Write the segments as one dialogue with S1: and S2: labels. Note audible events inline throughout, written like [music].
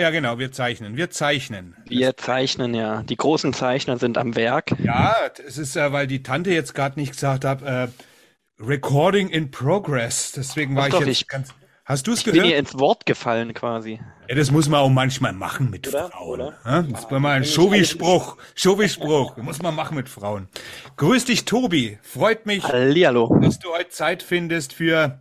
S1: Ja, genau, wir zeichnen. Wir zeichnen.
S2: Wir zeichnen, ja. Die großen Zeichner sind am Werk.
S1: Ja, es ist ja, weil die Tante jetzt gerade nicht gesagt hat, äh, Recording in Progress. Deswegen war
S2: Ach
S1: ich
S2: doch,
S1: jetzt
S2: ich-
S1: ganz. Hast du es
S2: Ich bin ihr
S1: gehört?
S2: ins Wort gefallen quasi.
S1: Ja, das muss man auch manchmal machen mit
S3: Oder?
S1: Frauen.
S3: Oder?
S1: Ja, das ist mal ein Schowi-Spruch. Schowi-Spruch. Muss man machen mit Frauen. Grüß dich, Tobi. Freut mich,
S2: Hallihallo.
S1: dass du heute Zeit findest für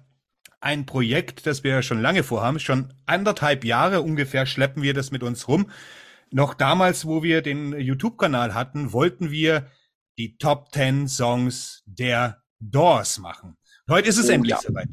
S1: ein Projekt, das wir ja schon lange vorhaben. Schon anderthalb Jahre ungefähr schleppen wir das mit uns rum. Noch damals, wo wir den YouTube-Kanal hatten, wollten wir die Top 10 Songs der Doors machen. Heute ist es
S2: Oh,
S1: endlich
S2: ja.
S1: soweit.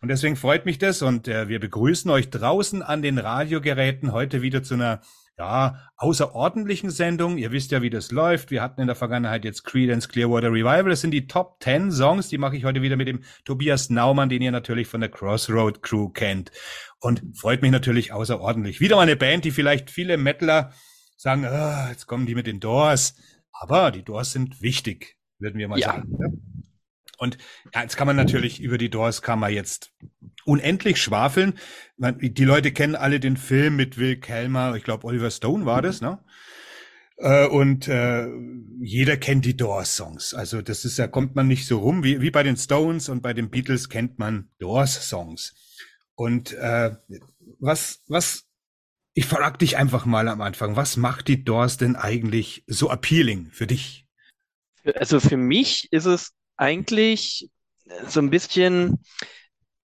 S1: Und deswegen freut mich das und äh, wir begrüßen euch draußen an den Radiogeräten heute wieder zu einer ja, außerordentlichen Sendung. Ihr wisst ja, wie das läuft. Wir hatten in der Vergangenheit jetzt Creedence Clearwater Revival. Das sind die Top 10 Songs. Die mache ich heute wieder mit dem Tobias Naumann, den ihr natürlich von der Crossroad Crew kennt. Und freut mich natürlich außerordentlich. Wieder mal eine Band, die vielleicht viele Metaler sagen, ah, jetzt kommen die mit den Doors. Aber die Doors sind wichtig, würden wir mal
S2: Ja.
S1: sagen. Ne? Und ja, jetzt kann man natürlich über die Doors kann man jetzt unendlich schwafeln. Man, die Leute kennen alle den Film mit Will Kelmer, ich glaube Oliver Stone war das, ne? Äh, und äh, jeder kennt die Doors-Songs. Also das ist ja, kommt man nicht so rum. Wie, wie bei den Stones und bei den Beatles kennt man Doors-Songs. Und äh, was, was, ich frag dich einfach mal am Anfang, was macht die Doors denn eigentlich so appealing für dich?
S2: Also für mich ist es eigentlich so ein bisschen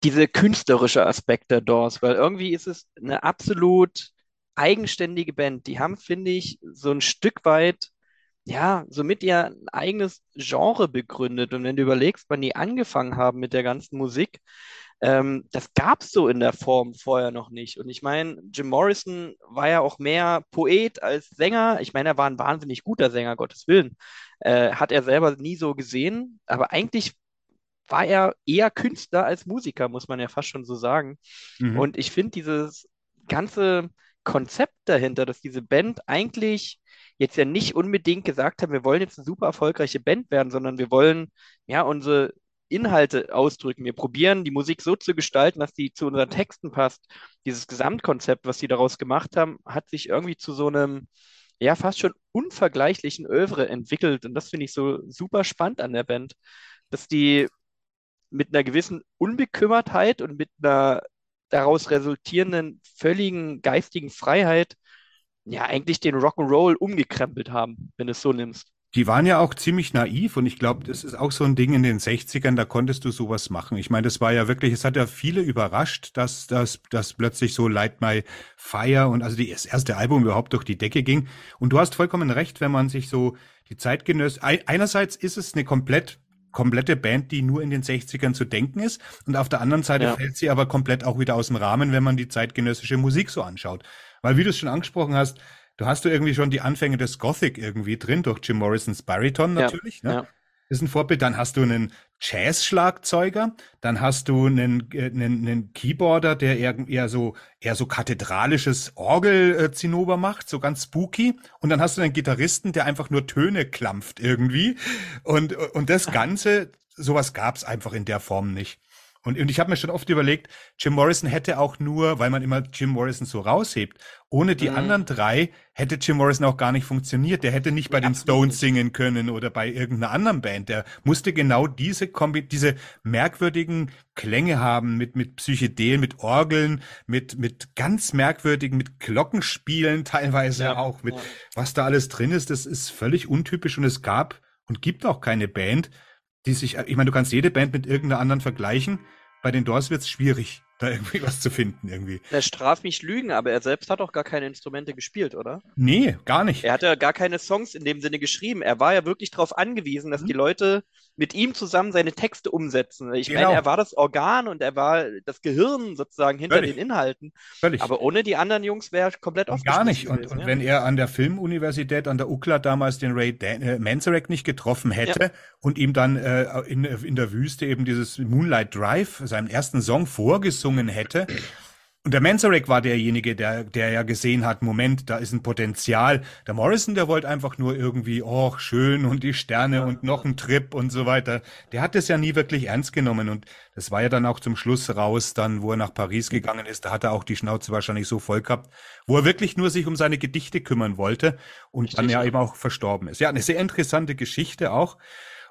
S2: diese künstlerische Aspekt der Doors, weil irgendwie ist es eine absolut eigenständige Band. Die haben, finde ich, so ein Stück weit, ja, somit ihr eigenes Genre begründet. Und wenn du überlegst, wann die angefangen haben mit der ganzen Musik, ähm, das gab es so in der Form vorher noch nicht. Und ich meine, Jim Morrison war ja auch mehr Poet als Sänger. Ich meine, er war ein wahnsinnig guter Sänger, Gottes Willen. Äh, hat er selber nie so gesehen. Aber eigentlich war er eher Künstler als Musiker, muss man ja fast schon so sagen.
S1: Mhm.
S2: Und ich finde dieses ganze Konzept dahinter, dass diese Band eigentlich jetzt ja nicht unbedingt gesagt haben, wir wollen jetzt eine super erfolgreiche Band werden, sondern wir wollen ja unsere Inhalte ausdrücken. Wir probieren die Musik so zu gestalten, dass die zu unseren Texten passt. Dieses Gesamtkonzept, was sie daraus gemacht haben, hat sich irgendwie zu so einem ja fast schon unvergleichlichen Övre entwickelt. Und das finde ich so super spannend an der Band, dass die mit einer gewissen Unbekümmertheit und mit einer daraus resultierenden völligen geistigen Freiheit ja eigentlich den Rock'n'Roll umgekrempelt haben, wenn du es so nimmst.
S1: Die waren ja auch ziemlich naiv und ich glaube, das ist auch so ein Ding in den 60ern, da konntest du sowas machen. Ich meine, das war ja wirklich, es hat ja viele überrascht, dass dass, dass plötzlich so Light My Fire und also das erste Album überhaupt durch die Decke ging. Und du hast vollkommen recht, wenn man sich so die Zeitgenöss, ei- einerseits ist es eine komplett komplette Band, die nur in den 60ern zu denken ist und auf der anderen Seite
S2: Ja.
S1: fällt sie aber komplett auch wieder aus dem Rahmen, wenn man die zeitgenössische Musik so anschaut. Weil wie du es schon angesprochen hast, du hast du irgendwie schon die Anfänge des Gothic irgendwie drin durch Jim Morrisons Bariton
S2: Ja,
S1: natürlich, ne? Ist ein Vorbild. Dann hast du einen Jazz-Schlagzeuger, dann hast du einen, äh, einen, einen Keyboarder, der eher, eher so eher so kathedralisches Orgel-Zinnober macht, so ganz spooky. Und dann hast du einen Gitarristen, der einfach nur Töne klampft irgendwie. Und und das [laughs] Ganze, sowas gab's einfach in der Form nicht. Und, und ich habe mir schon oft überlegt, Jim Morrison hätte auch nur, weil man immer Jim Morrison so raushebt, ohne die
S2: Mhm.
S1: anderen drei hätte Jim Morrison auch gar nicht funktioniert. Der hätte nicht bei den
S2: Absolut
S1: Stones singen können oder bei irgendeiner anderen Band. Der musste genau diese Kombi diese merkwürdigen Klänge haben mit mit Psychedelen, mit Orgeln, mit mit ganz merkwürdigen, mit Glockenspielen teilweise
S2: Ja,
S1: auch, mit
S2: ja.
S1: was da alles drin ist. Das ist völlig untypisch und es gab und gibt auch keine Band, die sich, ich meine, du kannst jede Band mit irgendeiner anderen vergleichen. Bei den Doors wird's schwierig, da irgendwie was zu finden irgendwie.
S2: Er straft mich Lügen, aber er selbst hat auch gar keine Instrumente gespielt, oder?
S1: Nee, gar nicht.
S2: Er hat ja gar keine Songs in dem Sinne geschrieben. Er war ja wirklich darauf angewiesen, dass
S1: Mhm.
S2: die Leute mit ihm zusammen seine Texte umsetzen. Ich
S1: Genau.
S2: meine, er war das Organ und er war das Gehirn sozusagen hinter
S1: Völlig.
S2: den Inhalten.
S1: Völlig.
S2: Aber ohne die anderen Jungs wäre er komplett
S1: Gar
S2: aufgeschmissen
S1: nicht. Und,
S2: gewesen,
S1: und
S2: ja.
S1: wenn er an der Filmuniversität, an der UCLA damals den Ray Dan äh, Manzarek nicht getroffen hätte und ihm dann äh, in, in der Wüste eben dieses Moonlight Drive, seinen ersten Song vorgesungen hätte, Und der Manzarek war derjenige, der, der ja gesehen hat, Moment, da ist ein Potenzial. Der Morrison, der wollte einfach nur irgendwie, oh, schön und die Sterne und noch ein Trip und so weiter. Der hat das ja nie wirklich ernst genommen und das war ja dann auch zum Schluss raus, dann, wo er nach Paris gegangen ist, da hat er auch die Schnauze wahrscheinlich so voll gehabt, wo er wirklich nur sich um seine Gedichte kümmern wollte und Richtig, dann ja eben auch verstorben ist. Ja, eine sehr interessante Geschichte auch.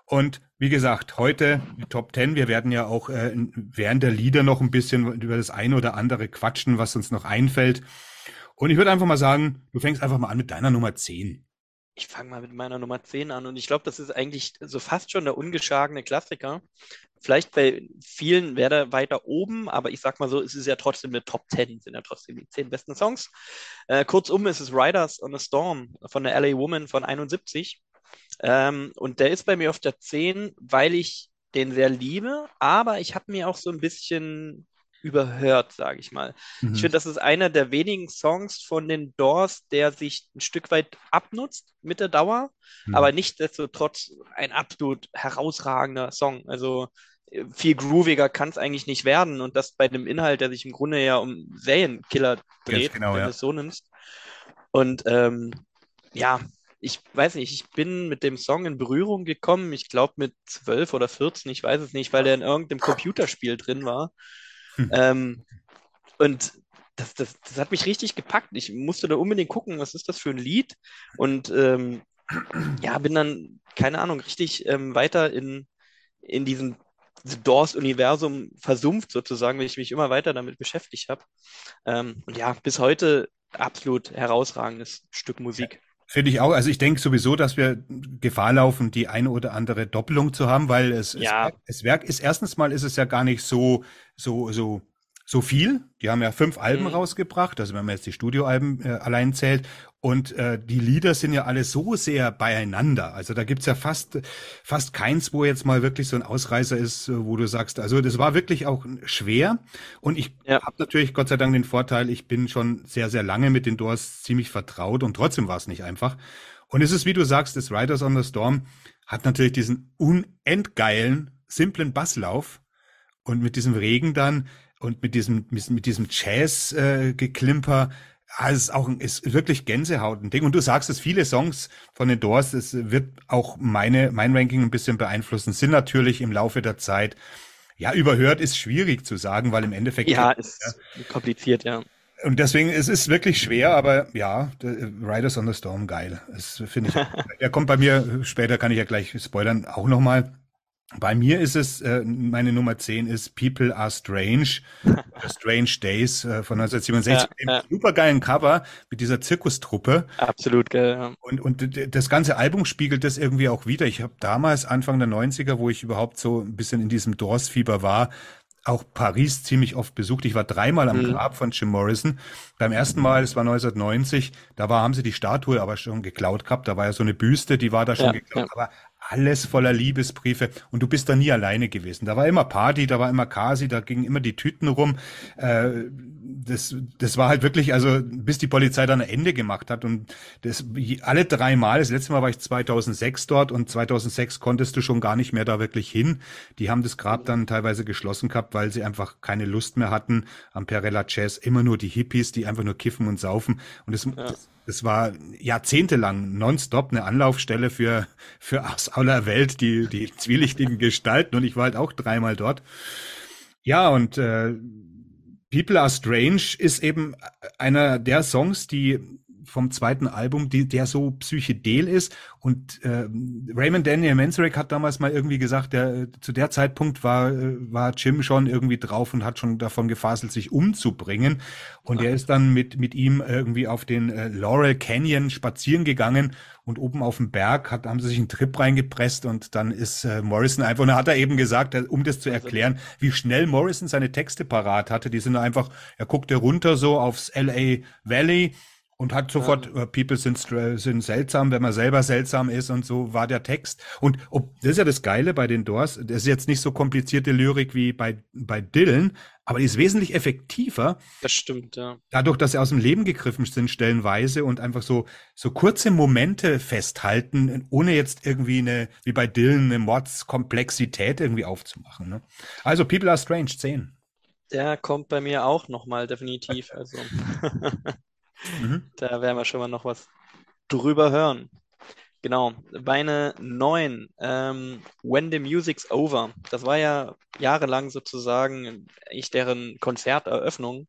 S1: Und wie gesagt, heute Top Ten. Wir werden ja auch äh, während der Lieder noch ein bisschen über das eine oder andere quatschen, was uns noch einfällt. Und ich würde einfach mal sagen, du fängst einfach mal an mit deiner Nummer 10.
S2: Ich fange mal mit meiner Nummer 10 an und ich glaube, das ist eigentlich so fast schon der ungeschlagene Klassiker. Vielleicht bei vielen wäre er weiter oben, aber ich sag mal so, es ist ja trotzdem eine Top 10, sind ja trotzdem die 10 besten Songs. Äh, kurzum ist es Riders on a Storm von der LA Woman von 71. Ähm, und der ist bei mir auf der 10, weil ich den sehr liebe, aber ich habe mir auch so ein bisschen überhört, sage ich mal. Mhm. Ich finde, das ist einer der wenigen Songs von den Doors, der sich ein Stück weit abnutzt mit der Dauer, mhm. aber nichtsdestotrotz ein absolut herausragender Song. Also äh, viel grooviger kann es eigentlich nicht werden und das bei einem Inhalt, der sich im Grunde ja um Serienkiller dreht, genau, wenn ja. du es so nimmst. Und ähm, ja, ich weiß nicht, ich bin mit dem Song in Berührung gekommen, ich glaube mit 12 oder 14, ich weiß es nicht, weil der in irgendeinem Computerspiel drin war. Hm. Ähm, und das, das, das hat mich richtig gepackt. Ich musste da unbedingt gucken, was ist das für ein Lied. Und ähm, ja, bin dann, keine Ahnung, richtig ähm, weiter in, in diesem Doors-Universum versumpft sozusagen, weil ich mich immer weiter damit beschäftigt habe. Ähm, und ja, bis heute absolut herausragendes Stück Musik.
S1: Finde ich auch. Also ich denke sowieso, dass wir Gefahr laufen, die eine oder andere Doppelung zu haben, weil es, ja. es, es Werk ist erstens mal ist es ja gar nicht so so so so viel. Die haben ja fünf Alben mhm. rausgebracht, also wenn man jetzt die Studioalben äh, allein zählt. Und äh, die Lieder sind ja alle so sehr beieinander. Also da gibt's ja fast, fast keins, wo jetzt mal wirklich so ein Ausreißer ist, wo du sagst, also das war wirklich auch schwer. Und ich ja. habe natürlich Gott sei Dank den Vorteil, ich bin schon sehr, sehr lange mit den Doors ziemlich vertraut und trotzdem war es nicht einfach. Und es ist, wie du sagst, das Riders on the Storm hat natürlich diesen unendgeilen, simplen Basslauf. Und mit diesem Regen dann, und mit diesem, mit diesem Jazz-Geklimper, äh, ist auch ist wirklich Gänsehaut ein Ding. Und du sagst es, viele Songs von den Doors, das wird auch meine, mein Ranking ein bisschen beeinflussen, sind natürlich im Laufe der Zeit, ja, überhört ist schwierig zu sagen, weil im Endeffekt.
S2: Ja, ist ja, kompliziert, ja.
S1: Und deswegen, es ist wirklich schwer, aber ja, Riders on the Storm, geil. Das finde ich. [laughs] er kommt bei mir, später kann ich ja gleich spoilern, auch nochmal. Bei mir ist es, äh, meine Nummer 10 ist People Are Strange, [laughs] Strange Days äh, von 1967, ja, ja. supergeilen Cover mit dieser Zirkustruppe.
S2: Absolut geil. Ja.
S1: Und, und das ganze Album spiegelt das irgendwie auch wieder. Ich habe damals, Anfang der 90er, wo ich überhaupt so ein bisschen in diesem Doors-Fieber war, auch Paris ziemlich oft besucht. Ich war dreimal am mhm. Grab von Jim Morrison. Beim ersten Mal, es war 1990, da war, haben sie die Statue aber schon geklaut gehabt. Da war ja so eine Büste, die war da schon ja, geklaut. Ja. Aber alles voller Liebesbriefe und du bist da nie alleine gewesen. Da war immer Party, da war immer Kasi, da gingen immer die Tüten rum. Äh, das, das war halt wirklich, also bis die Polizei dann ein Ende gemacht hat und das alle drei Mal, das letzte Mal war ich 2006 dort und 2006 konntest du schon gar nicht mehr da wirklich hin. Die haben das Grab dann teilweise geschlossen gehabt, weil sie einfach keine Lust mehr hatten am Perella Jazz. Immer nur die Hippies, die einfach nur kiffen und saufen und das, ja. das es war jahrzehntelang nonstop eine Anlaufstelle für, für aus aller Welt die, die zwielichtigen Gestalten und ich war halt auch dreimal dort. Ja, und äh, People Are Strange ist eben einer der Songs, die vom zweiten Album, die, der so psychedel ist. Und äh, Raymond Daniel Manzarek hat damals mal irgendwie gesagt, der, zu der Zeitpunkt war, war Jim schon irgendwie drauf und hat schon davon gefaselt, sich umzubringen. Und er ist dann mit, mit ihm irgendwie auf den äh, Laurel Canyon spazieren gegangen und oben auf dem Berg hat, haben sie sich einen Trip reingepresst und dann ist äh, Morrison einfach, und hat er eben gesagt, äh, um das zu also erklären, wie schnell Morrison seine Texte parat hatte, die sind einfach, er guckte runter so aufs LA Valley und hat sofort, ja. Äh, People sind, sind seltsam, wenn man selber seltsam ist und so war der Text. Und ob, das ist ja das Geile bei den Doors, das ist jetzt nicht so komplizierte Lyrik wie bei, bei Dylan, aber die ist wesentlich effektiver.
S2: Das stimmt, ja.
S1: Dadurch, dass sie aus dem Leben gegriffen sind, stellenweise und einfach so, so kurze Momente festhalten, ohne jetzt irgendwie eine, wie bei Dylan, eine Mordskomplexität irgendwie aufzumachen. Ne? Also People are Strange, 10.
S2: der kommt bei mir auch nochmal definitiv. Also [laughs]
S1: Mhm.
S2: da werden wir schon mal noch was drüber hören. Genau, meine neun, ähm, When the Music's Over. Das war ja jahrelang sozusagen ich deren Konzerteröffnung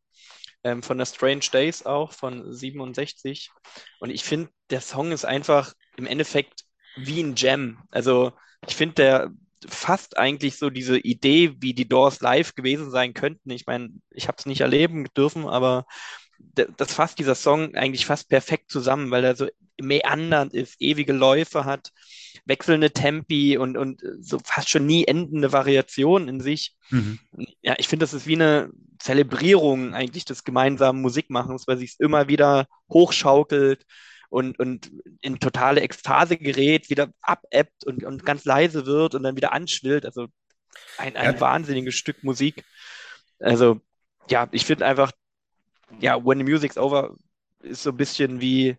S2: ähm, von der Strange Days auch von 67. Und ich finde, der Song ist einfach im Endeffekt wie ein Jam. Also ich finde, der fasst eigentlich so diese Idee, wie die Doors live gewesen sein könnten. Ich meine, ich habe es nicht erleben dürfen, aber das fasst dieser Song eigentlich fast perfekt zusammen, weil er so meandernd ist, ewige Läufe hat, wechselnde Tempi und, und so fast schon nie endende Variationen in sich.
S1: Mhm.
S2: Ja, ich finde, das ist wie eine Zelebrierung eigentlich des gemeinsamen Musikmachens, weil sich es immer wieder hochschaukelt und, und in totale Ekstase gerät, wieder abebbt und, und ganz leise wird und dann wieder anschwillt. Also ein, ein
S1: Ja.
S2: wahnsinniges Stück Musik. Also ja, ich finde einfach, ja, When the Music's Over ist so ein bisschen wie,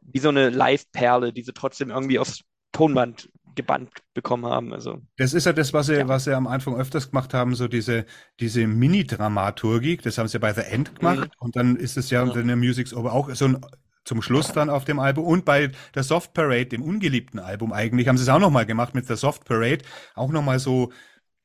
S2: wie so eine Live-Perle, die sie trotzdem irgendwie aufs Tonband gebannt bekommen haben. Also
S1: Das ist ja das, was sie,
S2: ja.
S1: was sie am Anfang öfters gemacht haben, so diese, diese Mini-Dramaturgik. Das haben sie bei The End
S2: Mhm.
S1: gemacht. Und dann ist es ja
S2: Ja.
S1: in der Music's Over auch so ein, zum Schluss dann auf dem Album. Und bei der Soft Parade, dem ungeliebten Album eigentlich, haben sie es auch nochmal gemacht mit der Soft Parade. Auch nochmal so,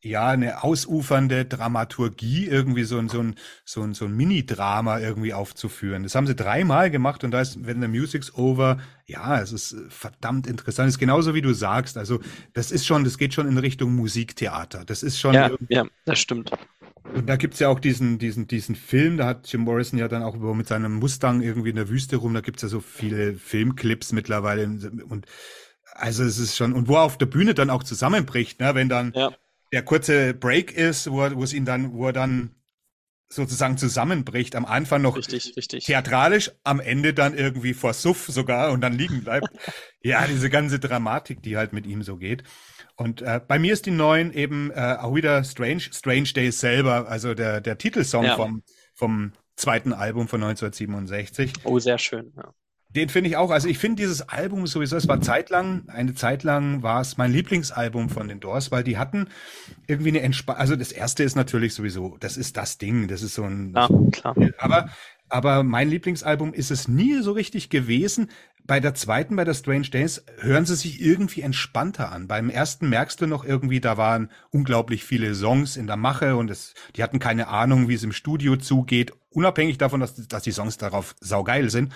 S1: ja, eine ausufernde Dramaturgie, irgendwie so ein, so ein, so ein, so ein Mini-Drama irgendwie aufzuführen. Das haben sie dreimal gemacht und da ist, wenn der Music's over, ja, es ist äh, verdammt interessant. Es ist genauso wie du sagst. Also, das ist schon, das geht schon in Richtung Musiktheater. Das ist schon
S2: ja, ja, das stimmt.
S1: und da gibt's ja auch diesen, diesen, diesen Film, da hat Jim Morrison ja dann auch mit seinem Mustang irgendwie in der Wüste rum, da gibt's ja so viele Filmclips mittlerweile und also es ist schon, und wo er auf der Bühne dann auch zusammenbricht, ne, wenn dann
S2: Ja,
S1: der kurze Break ist, wo, er- wo es ihn dann, wo er dann sozusagen zusammenbricht, am Anfang noch
S2: richtig, richtig.
S1: theatralisch, am Ende dann irgendwie vor Suff sogar und dann liegen bleibt. [laughs] Ja, diese ganze Dramatik, die halt mit ihm so geht. Und äh, bei mir ist die neuen eben äh, auch wieder Strange, Strange Days selber, also der, der Titelsong
S2: Ja.
S1: vom, vom zweiten Album von 1967.
S2: Oh, sehr schön. Ja.
S1: Den finde ich auch, also ich finde dieses Album sowieso, es war zeitlang, eine Zeit lang war es mein Lieblingsalbum von den Doors, weil die hatten irgendwie eine Entspannung, also das erste ist natürlich sowieso, das ist das Ding, das ist so ein,
S2: Ja, klar.
S1: aber, aber mein Lieblingsalbum ist es nie so richtig gewesen. Bei der zweiten, bei der Strange Days, hören sie sich irgendwie entspannter an. Beim ersten merkst du noch irgendwie, da waren unglaublich viele Songs in der Mache und es, die hatten keine Ahnung, wie es im Studio zugeht, unabhängig davon, dass, dass die Songs darauf saugeil sind.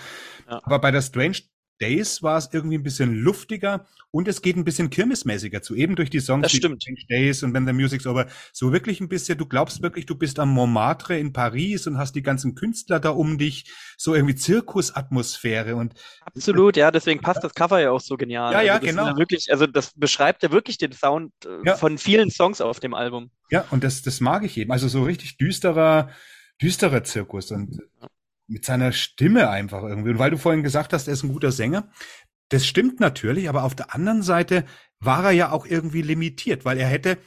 S2: Ja.
S1: Aber bei der Strange Days war es irgendwie ein bisschen luftiger und es geht ein bisschen kirmesmäßiger zu, eben durch die Songs
S2: Das stimmt.
S1: Strange Days und When the Music's Over. So wirklich ein bisschen, du glaubst wirklich, du bist am Montmartre in Paris und hast die ganzen Künstler da um dich, so irgendwie Zirkusatmosphäre und
S2: Absolut, ja, deswegen passt das Cover ja auch so genial.
S1: Ja, ja,
S2: also
S1: genau.
S2: Ja wirklich, also das beschreibt ja wirklich den Sound äh,
S1: Ja.
S2: von vielen Songs auf dem Album.
S1: ja, und das, das mag ich eben. Also so richtig düsterer, düsterer Zirkus und mit seiner Stimme einfach irgendwie. Und weil du vorhin gesagt hast, er ist ein guter Sänger, das stimmt natürlich, aber auf der anderen Seite war er ja auch irgendwie limitiert, weil er hätte,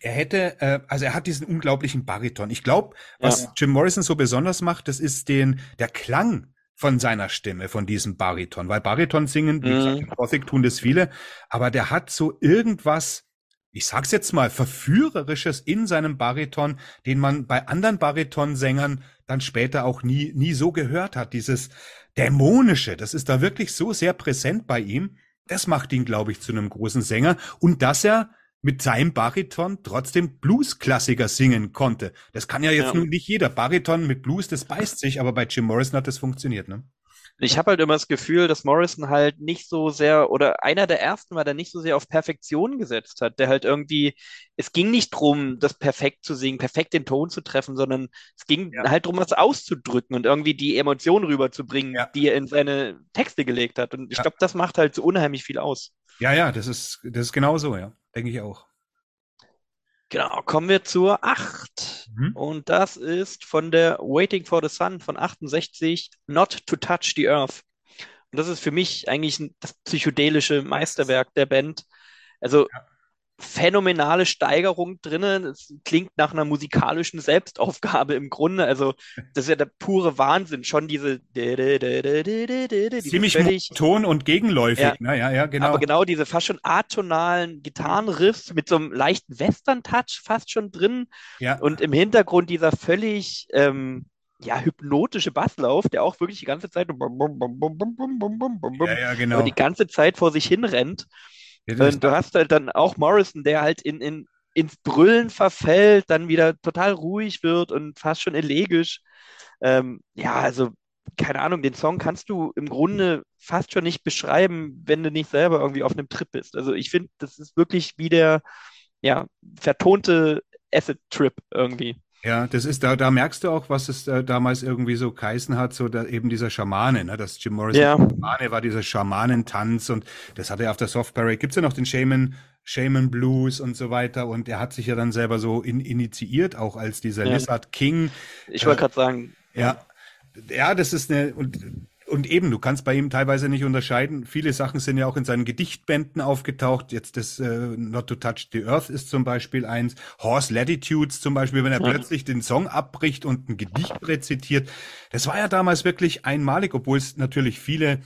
S1: er hätte, äh, also er hat diesen unglaublichen Bariton. Ich glaube, was
S2: Ja.
S1: Jim Morrison so besonders macht, das ist den, der Klang von seiner Stimme, von diesem Bariton. Weil Bariton singen, wie
S2: Mhm.
S1: gesagt, im Gothic tun das viele, aber der hat so irgendwas, ich sag's jetzt mal, verführerisches in seinem Bariton, den man bei anderen Baritonsängern dann später auch nie, nie so gehört hat. Dieses Dämonische, das ist da wirklich so sehr präsent bei ihm. Das macht ihn, glaube ich, zu einem großen Sänger. Und dass er mit seinem Bariton trotzdem Blues-Klassiker singen konnte. Das kann ja jetzt
S2: Ja.
S1: nun nicht jeder. Bariton mit Blues, das beißt sich, aber bei Jim Morrison hat das funktioniert, ne?
S2: Ich habe halt immer das Gefühl, dass Morrison halt nicht so sehr, oder einer der ersten war, der nicht so sehr auf Perfektion gesetzt hat, der halt irgendwie, es ging nicht drum, das perfekt zu singen, perfekt den Ton zu treffen, sondern es ging
S1: Ja.
S2: halt drum, was auszudrücken und irgendwie die Emotionen rüberzubringen,
S1: Ja.
S2: die er in seine Texte gelegt hat. Und ich
S1: Ja.
S2: glaube, das macht halt so unheimlich viel aus.
S1: Ja, ja, das ist, das ist genau so, ja. Denke ich auch.
S2: Genau, kommen wir zur 8.
S1: Mhm.
S2: Und das ist von der Waiting for the Sun von 68, Not to Touch the Earth. Und das ist für mich eigentlich das psychedelische Meisterwerk der Band. Also phänomenale Steigerung drinnen. Es klingt nach einer musikalischen Selbstaufgabe im Grunde. Also, das ist ja der pure Wahnsinn. Schon diese.
S1: Ziemlich völlig, Ton und gegenläufig. Ja,
S2: ne? ja, ja, genau. Aber genau diese fast schon atonalen Gitarrenriffs mit so einem leichten Western-Touch fast schon drin. Ja. Und im Hintergrund dieser völlig. Ähm, ja, hypnotische Basslauf, der auch wirklich die ganze Zeit ja,
S1: ja, genau.
S2: die ganze Zeit vor sich hin rennt. Ja, und du hast halt dann auch Morrison, der halt in, in, ins Brüllen verfällt, dann wieder total ruhig wird und fast schon elegisch. Ähm, ja, also keine Ahnung, den Song kannst du im Grunde fast schon nicht beschreiben, wenn du nicht selber irgendwie auf einem Trip bist. Also ich finde, das ist wirklich wie der ja, vertonte Acid-Trip irgendwie.
S1: Ja, das ist da, da merkst du auch, was es äh, damals irgendwie so geheißen hat, so da, eben dieser Schamane, ne? Das Jim Morrison ja. Schamane war dieser Schamanentanz und das hatte er auf der Soft Parade. Gibt's ja noch den Shaman, Shaman Blues und so weiter und er hat sich ja dann selber so in, initiiert, auch als dieser ja. Lizard King.
S2: Ich wollte äh, gerade sagen.
S1: Ja, ja, das ist eine und und eben, du kannst bei ihm teilweise nicht unterscheiden. Viele Sachen sind ja auch in seinen Gedichtbänden aufgetaucht. Jetzt das äh, Not to Touch the Earth ist zum Beispiel eins. Horse Latitudes zum Beispiel, wenn er ja. plötzlich den Song abbricht und ein Gedicht rezitiert. Das war ja damals wirklich einmalig, obwohl es natürlich viele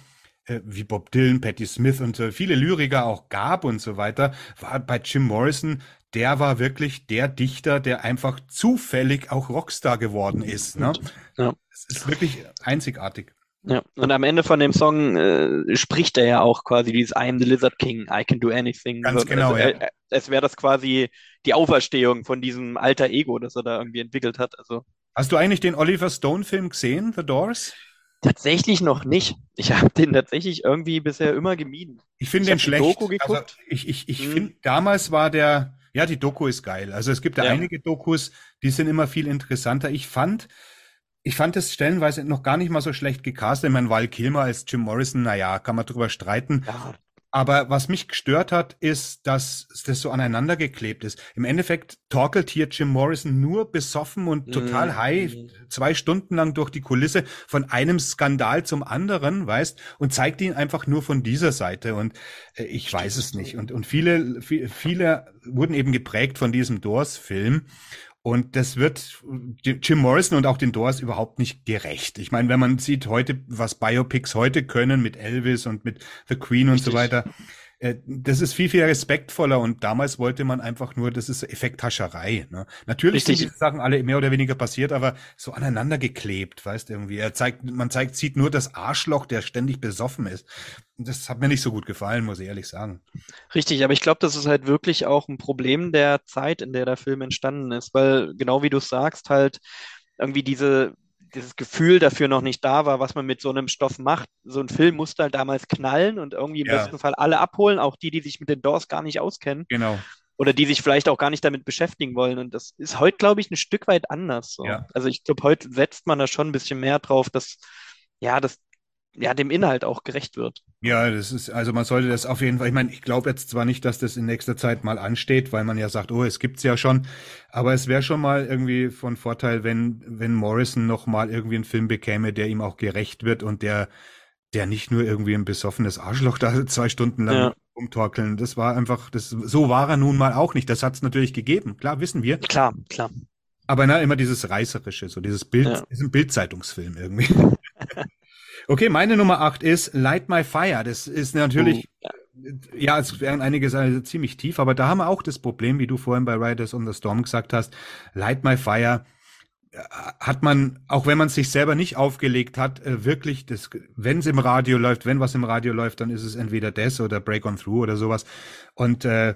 S1: äh, wie Bob Dylan, Patti Smith und viele Lyriker auch gab und so weiter, war bei Jim Morrison der war wirklich der Dichter, der einfach zufällig auch Rockstar geworden ist. Ne? Ja. Es ist wirklich einzigartig.
S2: Ja, und am Ende von dem Song äh, spricht er ja auch quasi dieses I am the Lizard King, I can do anything.
S1: Ganz genau,
S2: also, ja. Äh, es wäre das quasi die Auferstehung von diesem alter Ego, das er da irgendwie entwickelt hat. Also.
S1: Hast du eigentlich den Oliver Stone-Film gesehen, The Doors?
S2: Tatsächlich noch nicht. Ich habe den tatsächlich irgendwie bisher immer gemieden.
S1: Ich finde den schlecht. Doku also, geguckt. Also ich ich, ich hm. finde, damals war der, ja, die Doku ist geil. Also es gibt ja, ja einige Dokus, die sind immer viel interessanter. Ich fand, ich fand es stellenweise noch gar nicht mal so schlecht gecastet. Ich meine, Val Kilmer als Jim Morrison, naja, kann man drüber streiten. Ja. Aber was mich gestört hat, ist, dass das so aneinander geklebt ist. Im Endeffekt torkelt hier Jim Morrison nur besoffen und total mm. high, zwei Stunden lang durch die Kulisse von einem Skandal zum anderen, weißt, und zeigt ihn einfach nur von dieser Seite. Und äh, ich weiß es nicht. Und, und viele, viele wurden eben geprägt von diesem Doors-Film. Und das wird Jim Morrison und auch den Doors überhaupt nicht gerecht. Ich meine, wenn man sieht heute, was Biopics heute können mit Elvis und mit The Queen und Richtig. so weiter, das ist viel, viel respektvoller und damals wollte man einfach nur, das ist Effekthascherei. Ne? Natürlich Richtig. sind diese Sachen alle mehr oder weniger passiert, aber so aneinander geklebt, weißt du, irgendwie. Er zeigt, man zeigt, sieht nur das Arschloch, der ständig besoffen ist. Das hat mir nicht so gut gefallen, muss ich ehrlich sagen.
S2: Richtig, aber ich glaube, das ist halt wirklich auch ein Problem der Zeit, in der der Film entstanden ist, weil genau wie du sagst, halt irgendwie diese dieses Gefühl dafür noch nicht da war, was man mit so einem Stoff macht. So ein Film musste halt damals knallen und irgendwie im ja. besten Fall alle abholen, auch die, die sich mit den Doors gar nicht auskennen.
S1: Genau.
S2: Oder die sich vielleicht auch gar nicht damit beschäftigen wollen. Und das ist heute, glaube ich, ein Stück weit anders. So. Ja. Also ich glaube, heute setzt man da schon ein bisschen mehr drauf, dass ja, dass ja, dem Inhalt auch gerecht wird.
S1: Ja, das ist, also man sollte das auf jeden Fall, ich meine, ich glaube jetzt zwar nicht, dass das in nächster Zeit mal ansteht, weil man ja sagt, oh, es gibt's ja schon, aber es wäre schon mal irgendwie von Vorteil, wenn, wenn Morrison noch mal irgendwie einen Film bekäme, der ihm auch gerecht wird und der, der nicht nur irgendwie ein besoffenes Arschloch da [laughs] zwei Stunden lang ja. umtorkeln. Das war einfach, das, so war er nun mal auch nicht. Das hat's natürlich gegeben. Klar, wissen wir.
S2: Klar, klar.
S1: Aber na, immer dieses Reißerische, so dieses Bild, ja. ist ein Bildzeitungsfilm irgendwie. [laughs] Okay, meine Nummer 8 ist Light My Fire. Das ist natürlich, oh. ja, es wären einige Sachen ziemlich tief, aber da haben wir auch das Problem, wie du vorhin bei Riders on the Storm gesagt hast. Light My Fire äh, hat man, auch wenn man es sich selber nicht aufgelegt hat, äh, wirklich, das, wenn es im Radio läuft, wenn was im Radio läuft, dann ist es entweder das oder Break on Through oder sowas. Und äh,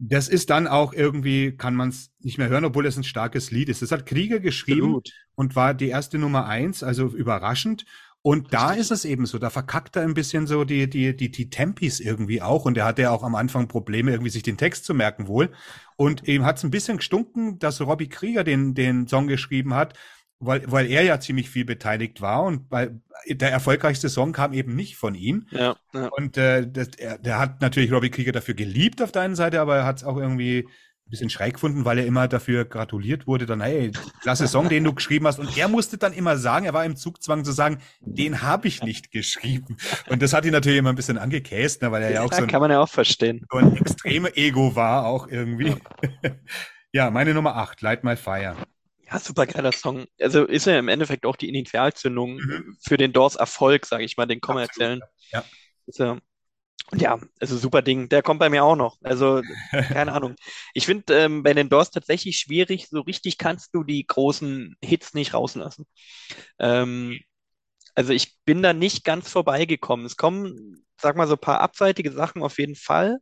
S1: das ist dann auch irgendwie, kann man es nicht mehr hören, obwohl es ein starkes Lied ist. Das hat Krieger geschrieben Absolut. und war die erste Nummer eins, also überraschend. Und da ist es eben so, da verkackt er ein bisschen so die, die, die, die Tempis irgendwie auch. Und er hatte ja auch am Anfang Probleme, irgendwie sich den Text zu merken wohl. Und ihm hat es ein bisschen gestunken, dass Robbie Krieger den, den Song geschrieben hat, weil, weil er ja ziemlich viel beteiligt war. Und weil der erfolgreichste Song kam eben nicht von ihm.
S2: Ja, ja.
S1: Und äh, das, er, der hat natürlich Robbie Krieger dafür geliebt auf der einen Seite, aber er hat es auch irgendwie bisschen schräg gefunden, weil er immer dafür gratuliert wurde, dann, hey, klasse Song, den du geschrieben hast. Und er musste dann immer sagen, er war im Zugzwang zu sagen, den habe ich nicht geschrieben. Und das hat ihn natürlich immer ein bisschen angekäst, ne, weil er ja, ja auch so
S2: ein, kann man ja auch verstehen.
S1: so ein extreme Ego war, auch irgendwie. [laughs] ja, meine Nummer acht, Light My Fire.
S2: Ja, super geiler Song. Also ist ja im Endeffekt auch die Initialzündung mhm. für den Doors Erfolg, sage ich mal, den kommerziellen. Ja. Ist ja ja, also super Ding. Der kommt bei mir auch noch. Also, [laughs] keine Ahnung. Ich finde ähm, bei den Doors tatsächlich schwierig. So richtig kannst du die großen Hits nicht rauslassen. Ähm, also ich bin da nicht ganz vorbeigekommen. Es kommen, sag mal, so ein paar abseitige Sachen auf jeden Fall.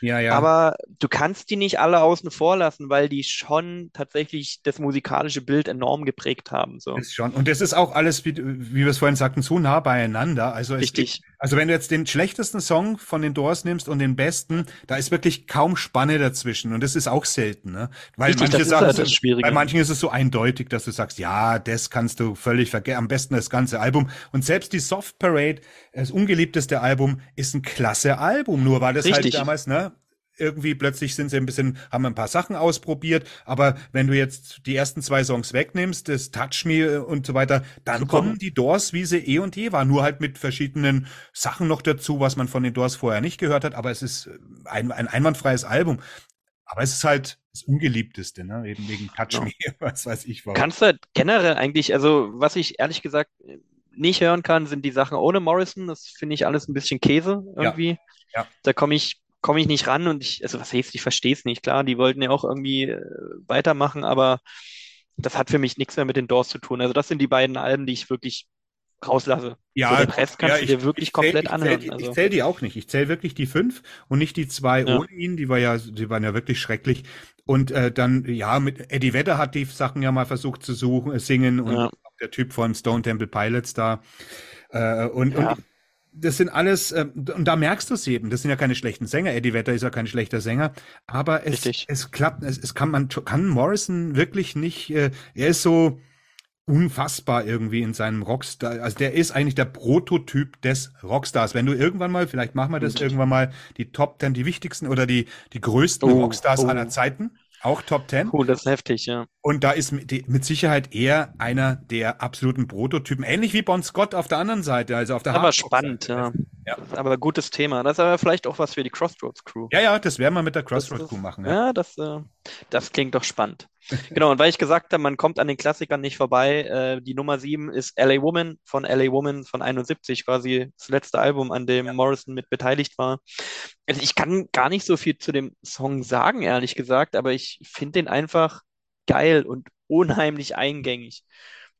S1: Ja, ja.
S2: Aber du kannst die nicht alle außen vor lassen, weil die schon tatsächlich das musikalische Bild enorm geprägt haben. So.
S1: Ist schon. Und das ist auch alles, wie, wie wir es vorhin sagten, so nah beieinander. Also
S2: Richtig.
S1: Gibt, also wenn du jetzt den schlechtesten Song von den Doors nimmst und den besten, da ist wirklich kaum Spanne dazwischen. Und das ist auch selten, ne? Weil
S2: Richtig,
S1: manche Sachen
S2: halt sind,
S1: bei manchen ist es so eindeutig, dass du sagst, ja, das kannst du völlig vergessen. Am besten das ganze Album. Und selbst die Soft Parade, das ungeliebteste Album, ist ein klasse Album. Nur weil das halt
S2: Richtig.
S1: halt damals, ne? Irgendwie plötzlich sind sie ein bisschen, haben ein paar Sachen ausprobiert, aber wenn du jetzt die ersten zwei Songs wegnimmst, das Touch Me und so weiter, dann Super. kommen die Doors, wie sie eh und je waren, nur halt mit verschiedenen Sachen noch dazu, was man von den Doors vorher nicht gehört hat, aber es ist ein, ein einwandfreies Album. Aber es ist halt das ungeliebteste, ne? Eben wegen Touch ja. Me, [laughs] was weiß ich
S2: warum. Kannst du generell eigentlich, also was ich ehrlich gesagt nicht hören kann, sind die Sachen ohne Morrison. Das finde ich alles ein bisschen Käse irgendwie. Ja. ja. Da komme ich komme ich nicht ran und ich, also was heißt, ich verstehe es nicht. Klar, die wollten ja auch irgendwie äh, weitermachen, aber das hat für mich nichts mehr mit den Doors zu tun. Also das sind die beiden Alben, die ich wirklich rauslasse.
S1: Ja,
S2: so, den Rest kannst ja, du dir wirklich
S1: ich
S2: komplett
S1: ich
S2: anhören.
S1: Zähl, also. Ich zähle die auch nicht. Ich zähle wirklich die fünf und nicht die zwei ja. ohne ihn. Die war ja, die waren ja wirklich schrecklich. Und äh, dann, ja, mit Eddie Vedder hat die Sachen ja mal versucht zu suchen, äh, singen und ja. der Typ von Stone Temple Pilots da. Äh, und, ja. und das sind alles, äh, und da merkst du es eben, das sind ja keine schlechten Sänger, Eddie Vedder ist ja kein schlechter Sänger, aber es, es klappt, es, es kann man, kann Morrison wirklich nicht, äh, er ist so unfassbar irgendwie in seinem Rockstar, also der ist eigentlich der Prototyp des Rockstars. Wenn du irgendwann mal, vielleicht machen wir das irgendwann mal, die Top Ten, die wichtigsten oder die, die größten oh, Rockstars oh. aller Zeiten, auch Top Ten.
S2: Cool, das ist heftig, ja.
S1: Und da ist mit, mit Sicherheit eher einer der absoluten Prototypen. Ähnlich wie Bon Scott auf der anderen Seite, also auf der
S2: Aber spannend, ja. Ja. Aber gutes Thema. Das ist aber vielleicht auch was für die Crossroads Crew.
S1: Ja, ja, das werden wir mit der Crossroads Crew machen.
S2: Ja, ja das, äh, das klingt doch spannend. [laughs] genau, und weil ich gesagt habe, man kommt an den Klassikern nicht vorbei, äh, die Nummer 7 ist LA Woman von LA Woman von 71, quasi das letzte Album, an dem ja. Morrison mit beteiligt war. Also ich kann gar nicht so viel zu dem Song sagen, ehrlich gesagt, aber ich finde den einfach geil und unheimlich eingängig.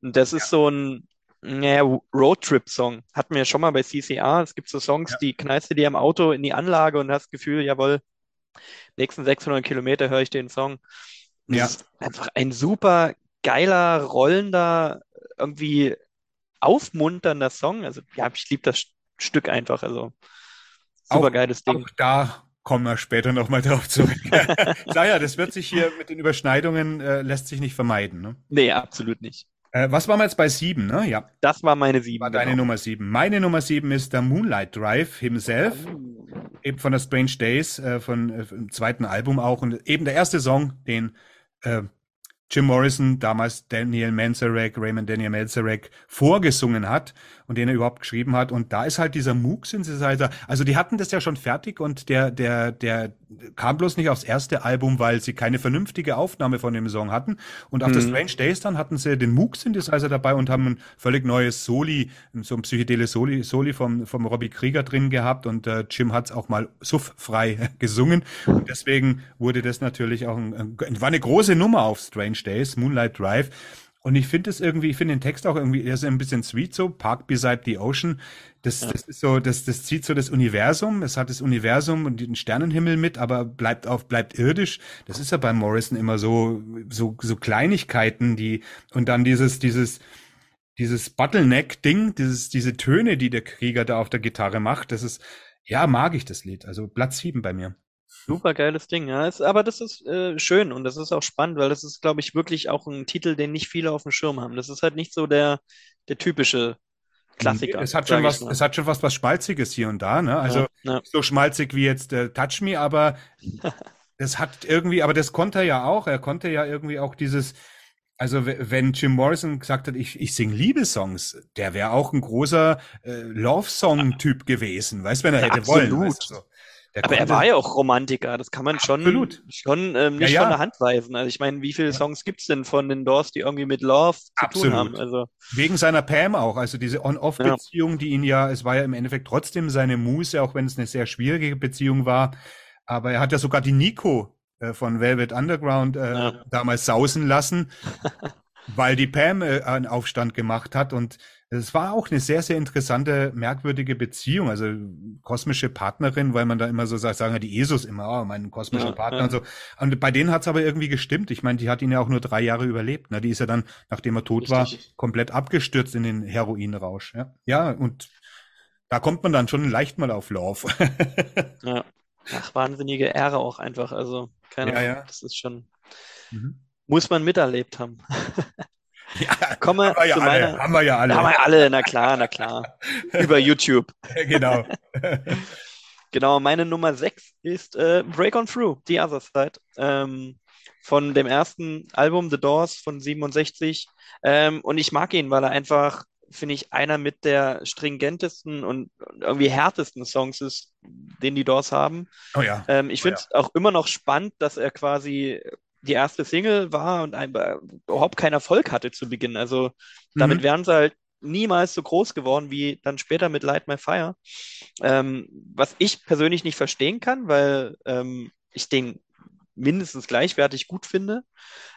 S2: Und das ist ja. so ein naja, Roadtrip-Song. Hatten wir schon mal bei CCA. Es gibt so Songs, ja. die knallst du dir im Auto in die Anlage und hast das Gefühl, jawohl, nächsten 600 Kilometer höre ich den Song. Ja. einfach ein super geiler, rollender, irgendwie aufmunternder Song. Also, ja, ich liebe das Stück einfach. Also, super geiles Ding.
S1: Auch da kommen wir später nochmal drauf zurück. [laughs] Naja, das wird sich hier mit den Überschneidungen, äh, lässt sich nicht vermeiden. Ne?
S2: Nee, absolut nicht.
S1: Äh, was waren wir jetzt bei sieben, ne? Ja.
S2: Das war meine sieben.
S1: War deine genau. Nummer sieben. Meine Nummer sieben ist der Moonlight Drive himself. Oh. Eben von der Strange Days, äh, von, äh, vom zweiten Album auch. Und eben der erste Song, den äh, Jim Morrison, damals Daniel Manzarek, Raymond Daniel Manzarek, vorgesungen hat und den er überhaupt geschrieben hat. Und da ist halt dieser Moog-Synthesizer. Also die hatten das ja schon fertig und der, der, der kam bloß nicht aufs erste Album, weil sie keine vernünftige Aufnahme von dem Song hatten. Und auf mhm. der Strange Days dann hatten sie den Moog-Synthesizer dabei und haben ein völlig neues Soli, so ein psychedeles Soli, Soli vom, vom Robbie Krieger drin gehabt und äh, Jim hat's auch mal sufffrei [laughs] gesungen. Und deswegen wurde das natürlich auch ein, ein, war eine große Nummer auf Strange Days, Moonlight Drive. Und ich finde es irgendwie, ich finde den Text auch irgendwie, er ist ein bisschen sweet so, Park Beside the Ocean. Das, ja. das ist so, das, das zieht so das Universum. Es hat das Universum und den Sternenhimmel mit, aber bleibt auf, bleibt irdisch. Das ist ja bei Morrison immer so, so, so Kleinigkeiten, die, und dann dieses, dieses, dieses Bottleneck-Ding, dieses, diese Töne, die der Krieger da auf der Gitarre macht, das ist, ja, mag ich das Lied. Also Platz sieben bei mir.
S2: Super geiles Ding, ja. Es, aber das ist äh, schön und das ist auch spannend, weil das ist, glaube ich, wirklich auch ein Titel, den nicht viele auf dem Schirm haben. Das ist halt nicht so der, der typische Klassiker.
S1: Es hat schon was, es hat schon was, was Schmalziges hier und da, ne? Also ja, ja. so schmalzig wie jetzt äh, Touch Me, aber [laughs] das hat irgendwie, aber das konnte er ja auch. Er konnte ja irgendwie auch dieses, also wenn Jim Morrison gesagt hat, ich, ich singe Liebessongs, der wäre auch ein großer äh, Love-Song-Typ gewesen, weißt wenn er
S2: Ja,
S1: hätte
S2: absolut.
S1: wollen. Weißt du, so. Der
S2: Aber er war ja auch Romantiker, das kann man schon,
S1: Absolut.
S2: schon ähm, nicht
S1: Ja, ja.
S2: von der Hand weisen. Also ich meine, wie viele Songs gibt's denn von den Doors, die irgendwie mit Love zu
S1: Absolut.
S2: tun haben? Also
S1: Wegen seiner Pam auch, also diese On-Off-Beziehung, die ihn ja, es war ja im Endeffekt trotzdem seine Muse, auch wenn es eine sehr schwierige Beziehung war. Aber er hat ja sogar die Nico äh, von Velvet Underground äh,
S2: Ja.
S1: damals sausen lassen, [laughs] weil die Pam äh, einen Aufstand gemacht hat. Und es war auch eine sehr, sehr interessante, merkwürdige Beziehung. Also kosmische Partnerin, weil man da immer so sagt, sagen ja die Jesus immer, oh, mein kosmischer
S2: Ja,
S1: Partner
S2: ja.
S1: und so. Und bei denen hat es aber irgendwie gestimmt. Ich meine, die hat ihn ja auch nur drei Jahre überlebt. Ne? Die ist ja dann, nachdem er tot war,
S2: Richtig.
S1: komplett abgestürzt in den Heroinrausch. Ja, ja und da kommt man dann schon leicht mal auf Love. [laughs]
S2: ja. Ach, wahnsinnige Ehre auch einfach. Also, keine
S1: Ja,
S2: Ahnung,
S1: ja.
S2: das ist schon,
S1: Mhm.
S2: muss man miterlebt haben. [laughs]
S1: ja,
S2: Kommen wir
S1: haben wir ja
S2: zu
S1: alle.
S2: meiner,
S1: Haben wir ja alle.
S2: haben wir alle, na klar, na klar. Über YouTube. [laughs]
S1: genau. [laughs]
S2: Genau, meine Nummer 6 ist äh, Break On Through, The Other Side. Ähm, von dem ersten Album The Doors von 67. Ähm, und ich mag ihn, weil er einfach, finde ich, einer mit der stringentesten und irgendwie härtesten Songs ist, den die Doors haben.
S1: Oh ja.
S2: Ähm, ich
S1: Oh
S2: finde es auch immer noch spannend, dass er quasi die erste Single war und ein, überhaupt keinen Erfolg hatte zu Beginn. Also damit
S1: Mhm.
S2: wären sie halt niemals so groß geworden wie dann später mit Light My Fire. Ähm, was ich persönlich nicht verstehen kann, weil ähm, ich den mindestens gleichwertig gut finde.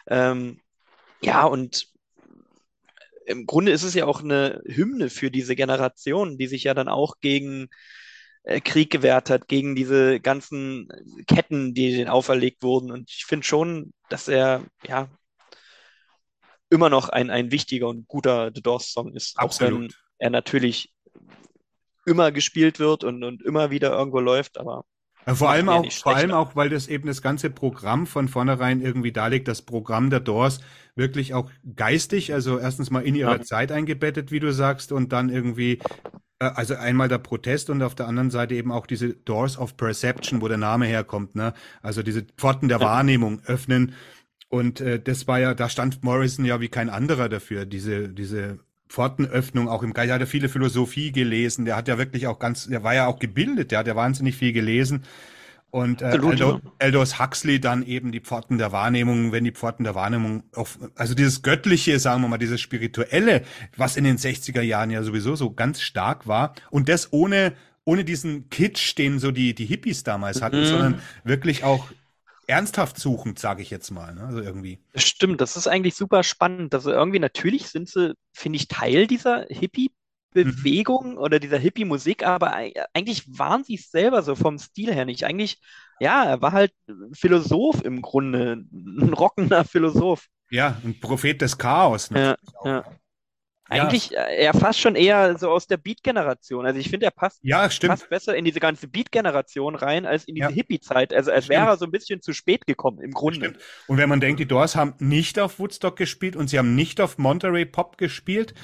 S2: Ähm, ja, und im Grunde ist es ja auch eine Hymne für diese Generation, die sich ja dann auch gegen äh, Krieg gewehrt hat, gegen diese ganzen Ketten, die denen auferlegt wurden. Und ich finde schon, dass er ja immer noch ein, ein wichtiger und guter The Doors-Song ist, auch wenn
S1: Absolut.
S2: er natürlich immer gespielt wird und, und immer wieder irgendwo läuft, aber
S1: Vor
S2: Macht
S1: allem auch, vor allem auch, weil das eben das ganze Programm von vornherein irgendwie darlegt, das Programm der Doors wirklich auch geistig, also erstens mal in ihrer
S2: Ja.
S1: Zeit eingebettet, wie du sagst, und dann irgendwie, äh, also einmal der Protest und auf der anderen Seite eben auch diese Doors of Perception, wo der Name herkommt, ne? Also diese Pforten der
S2: Ja.
S1: Wahrnehmung öffnen. Und äh, das war ja, da stand Morrison ja wie kein anderer dafür, diese, diese Pfortenöffnung auch im Geist. Er hat ja viele Philosophie gelesen, der hat ja wirklich auch ganz, der war ja auch gebildet, der hat ja wahnsinnig viel gelesen. Und äh, Aldo. Aldous Huxley dann eben die Pforten der Wahrnehmung, wenn die Pforten der Wahrnehmung auf, also dieses Göttliche, sagen wir mal, dieses Spirituelle, was in den 60er Jahren ja sowieso so ganz stark war und das ohne, ohne diesen Kitsch, den so die, die Hippies damals hatten,
S2: Mhm.
S1: sondern wirklich auch ernsthaft suchend, sage ich jetzt mal, ne? also irgendwie.
S2: Stimmt, das ist eigentlich super spannend. Also irgendwie natürlich sind sie, finde ich, Teil dieser Hippie-Bewegung oder dieser Hippie-Musik, aber ei- eigentlich waren sie es selber so vom Stil her nicht. Eigentlich, ja, er war halt Philosoph im Grunde, ein rockender Philosoph.
S1: Ja, ein Prophet des Chaos.
S2: Ja,
S1: auch.
S2: ja.
S1: Ja.
S2: Eigentlich, äh, er fast schon eher so aus der Beat-Generation. Also ich finde, er passt,
S1: Ja, stimmt.
S2: passt besser in diese ganze Beat-Generation rein, als in diese
S1: Ja.
S2: Hippie-Zeit. Also als wäre er so ein bisschen zu spät gekommen, im Grunde.
S1: Stimmt. Und wenn man denkt, die Doors haben nicht auf Woodstock gespielt und sie haben nicht auf Monterey Pop gespielt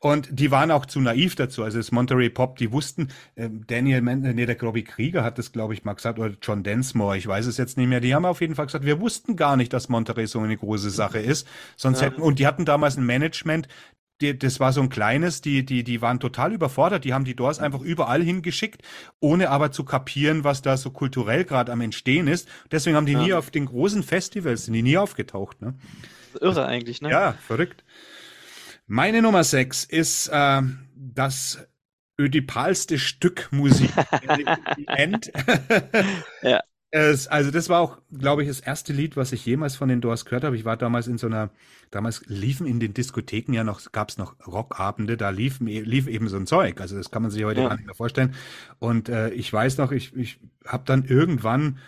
S1: und die waren auch zu naiv dazu. Also das Monterey Pop, die wussten, ähm, Daniel, Man äh, nee, der Robbie Krieger hat das, glaube ich, mal gesagt, oder John Densmore, ich weiß es jetzt nicht mehr. Die haben auf jeden Fall gesagt, wir wussten gar nicht, dass Monterey so eine große Sache ist. Sonst
S2: Ja.
S1: hätten, und die hatten damals ein Management, die, das war so ein kleines, die, die, die waren total überfordert. Die haben die Doors einfach überall hingeschickt, ohne aber zu kapieren, was da so kulturell gerade am Entstehen ist. Deswegen haben die
S2: Ja.
S1: nie auf den großen Festivals, sind die nie aufgetaucht. Ne?
S2: Irre eigentlich, ne?
S1: Ja, verrückt. Meine Nummer 6 ist äh, das ödipalste Stück Musik [laughs] End.
S2: Ja.
S1: Es, also das war auch, glaube ich, das erste Lied, was ich jemals von den Doors gehört habe. Ich war damals in so einer, damals liefen in den Diskotheken ja noch, gab es noch Rockabende, da lief, lief eben so ein Zeug. Also das kann man sich heute
S2: Ja.
S1: gar nicht mehr vorstellen. Und äh, ich weiß noch, ich, ich habe dann irgendwann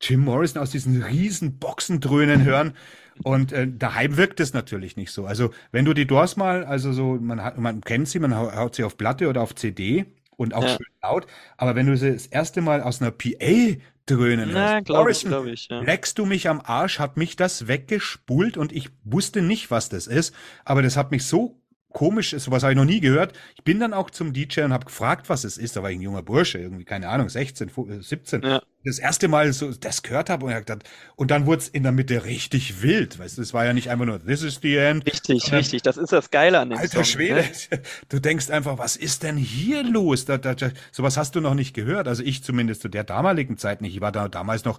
S1: Jim Morrison aus diesen riesen Boxen dröhnen hören. Und äh, daheim wirkt es natürlich nicht so. Also wenn du die Doors mal, also so, man hat, man kennt sie, man hau- haut sie auf Platte oder auf CD und auch
S2: Ja.
S1: schön laut. Aber wenn du sie das erste Mal aus einer PA dröhnen
S2: Na,
S1: hörst,
S2: glaube ich,
S1: Morrison,
S2: glaube ich. Ja.
S1: leckst du mich am Arsch, hat mich das weggespult und ich wusste nicht, was das ist. Aber das hat mich so komisch, sowas habe ich noch nie gehört. Ich bin dann auch zum DJ und habe gefragt, was es ist. Da war ich ein junger Bursche, irgendwie, keine Ahnung, 16, 17. Ja. Das erste Mal so das gehört habe und, gedacht, und dann wurde es in der Mitte richtig wild. Weißt du, es war ja nicht einfach nur This is the end.
S2: Richtig, richtig. Das ist das Geile an dem
S1: Alter Song, Schwede, ne? [laughs] du denkst einfach, was ist denn hier los? Da, da, da, sowas hast du noch nicht gehört. Also ich zumindest zu der damaligen Zeit nicht. Ich war da damals noch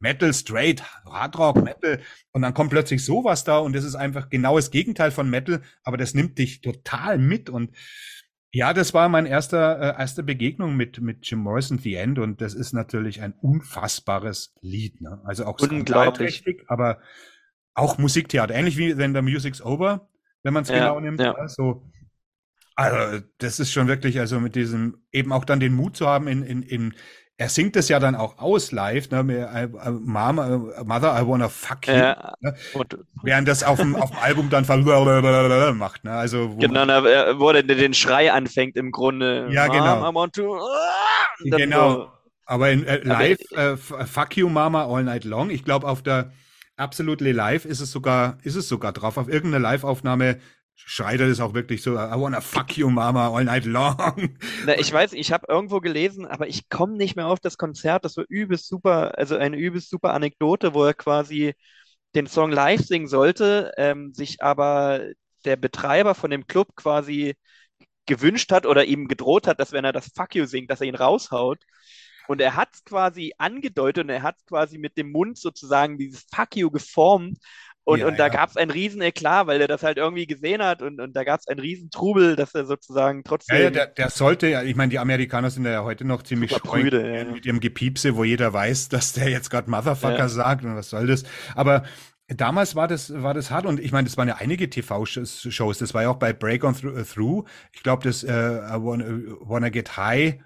S1: Metal, straight, Hardrock, Metal. Und dann kommt plötzlich sowas da und das ist einfach genau das Gegenteil von Metal, aber das nimmt dich total mit und ja, das war mein erster, äh, erste Begegnung mit, mit Jim Morrison The End und das ist natürlich ein unfassbares Lied, ne? Also auch
S2: unglaublich,
S1: aber auch Musiktheater, ähnlich wie wenn The Music's Over, wenn man es ja, genau nimmt, ja. so. Also, das ist schon wirklich, also mit diesem, eben auch dann den Mut zu haben, in, in, in, er singt es ja dann auch aus live, ne, Mama, Mother, I wanna fuck you. Ja, ne, während das auf dem, auf dem Album dann macht, ne, also.
S2: Genau, wo er den Schrei anfängt im Grunde.
S1: Ja, genau. I want to, genau. So. Aber in äh, live, äh, fuck you Mama all night long. Ich glaube, auf der Absolutely Live ist es sogar, ist es sogar drauf. Auf irgendeiner Live-Aufnahme schreit er das auch wirklich so, I wanna fuck you, Mama, all night long. [laughs]
S2: Na, ich weiß, ich habe irgendwo gelesen, aber ich komme nicht mehr auf das Konzert. Das war übelst super, also eine übelst super Anekdote, wo er quasi den Song live singen sollte, ähm, sich aber der Betreiber von dem Club quasi gewünscht hat oder ihm gedroht hat, dass wenn er das Fuck you singt, dass er ihn raushaut. Und er hat es quasi angedeutet und er hat quasi mit dem Mund sozusagen dieses Fuck you geformt. Und, ja, und da ja. gab es einen riesen Eklat, weil er das halt irgendwie gesehen hat und, und da gab es einen riesen Trubel, dass er sozusagen trotzdem.
S1: Ja, ja der, der sollte ja, ich meine, die Amerikaner sind ja heute noch ziemlich
S2: prüde, ja,
S1: mit ihrem Gepiepse, wo jeder weiß, [laughs] dass der jetzt gerade Motherfucker sagt und was soll das. Aber Damals war das, war das hart und ich meine, das waren ja einige TV-Shows. Das war ja auch bei Break on Through. Ich glaube, das äh, I wanna, wanna, Get High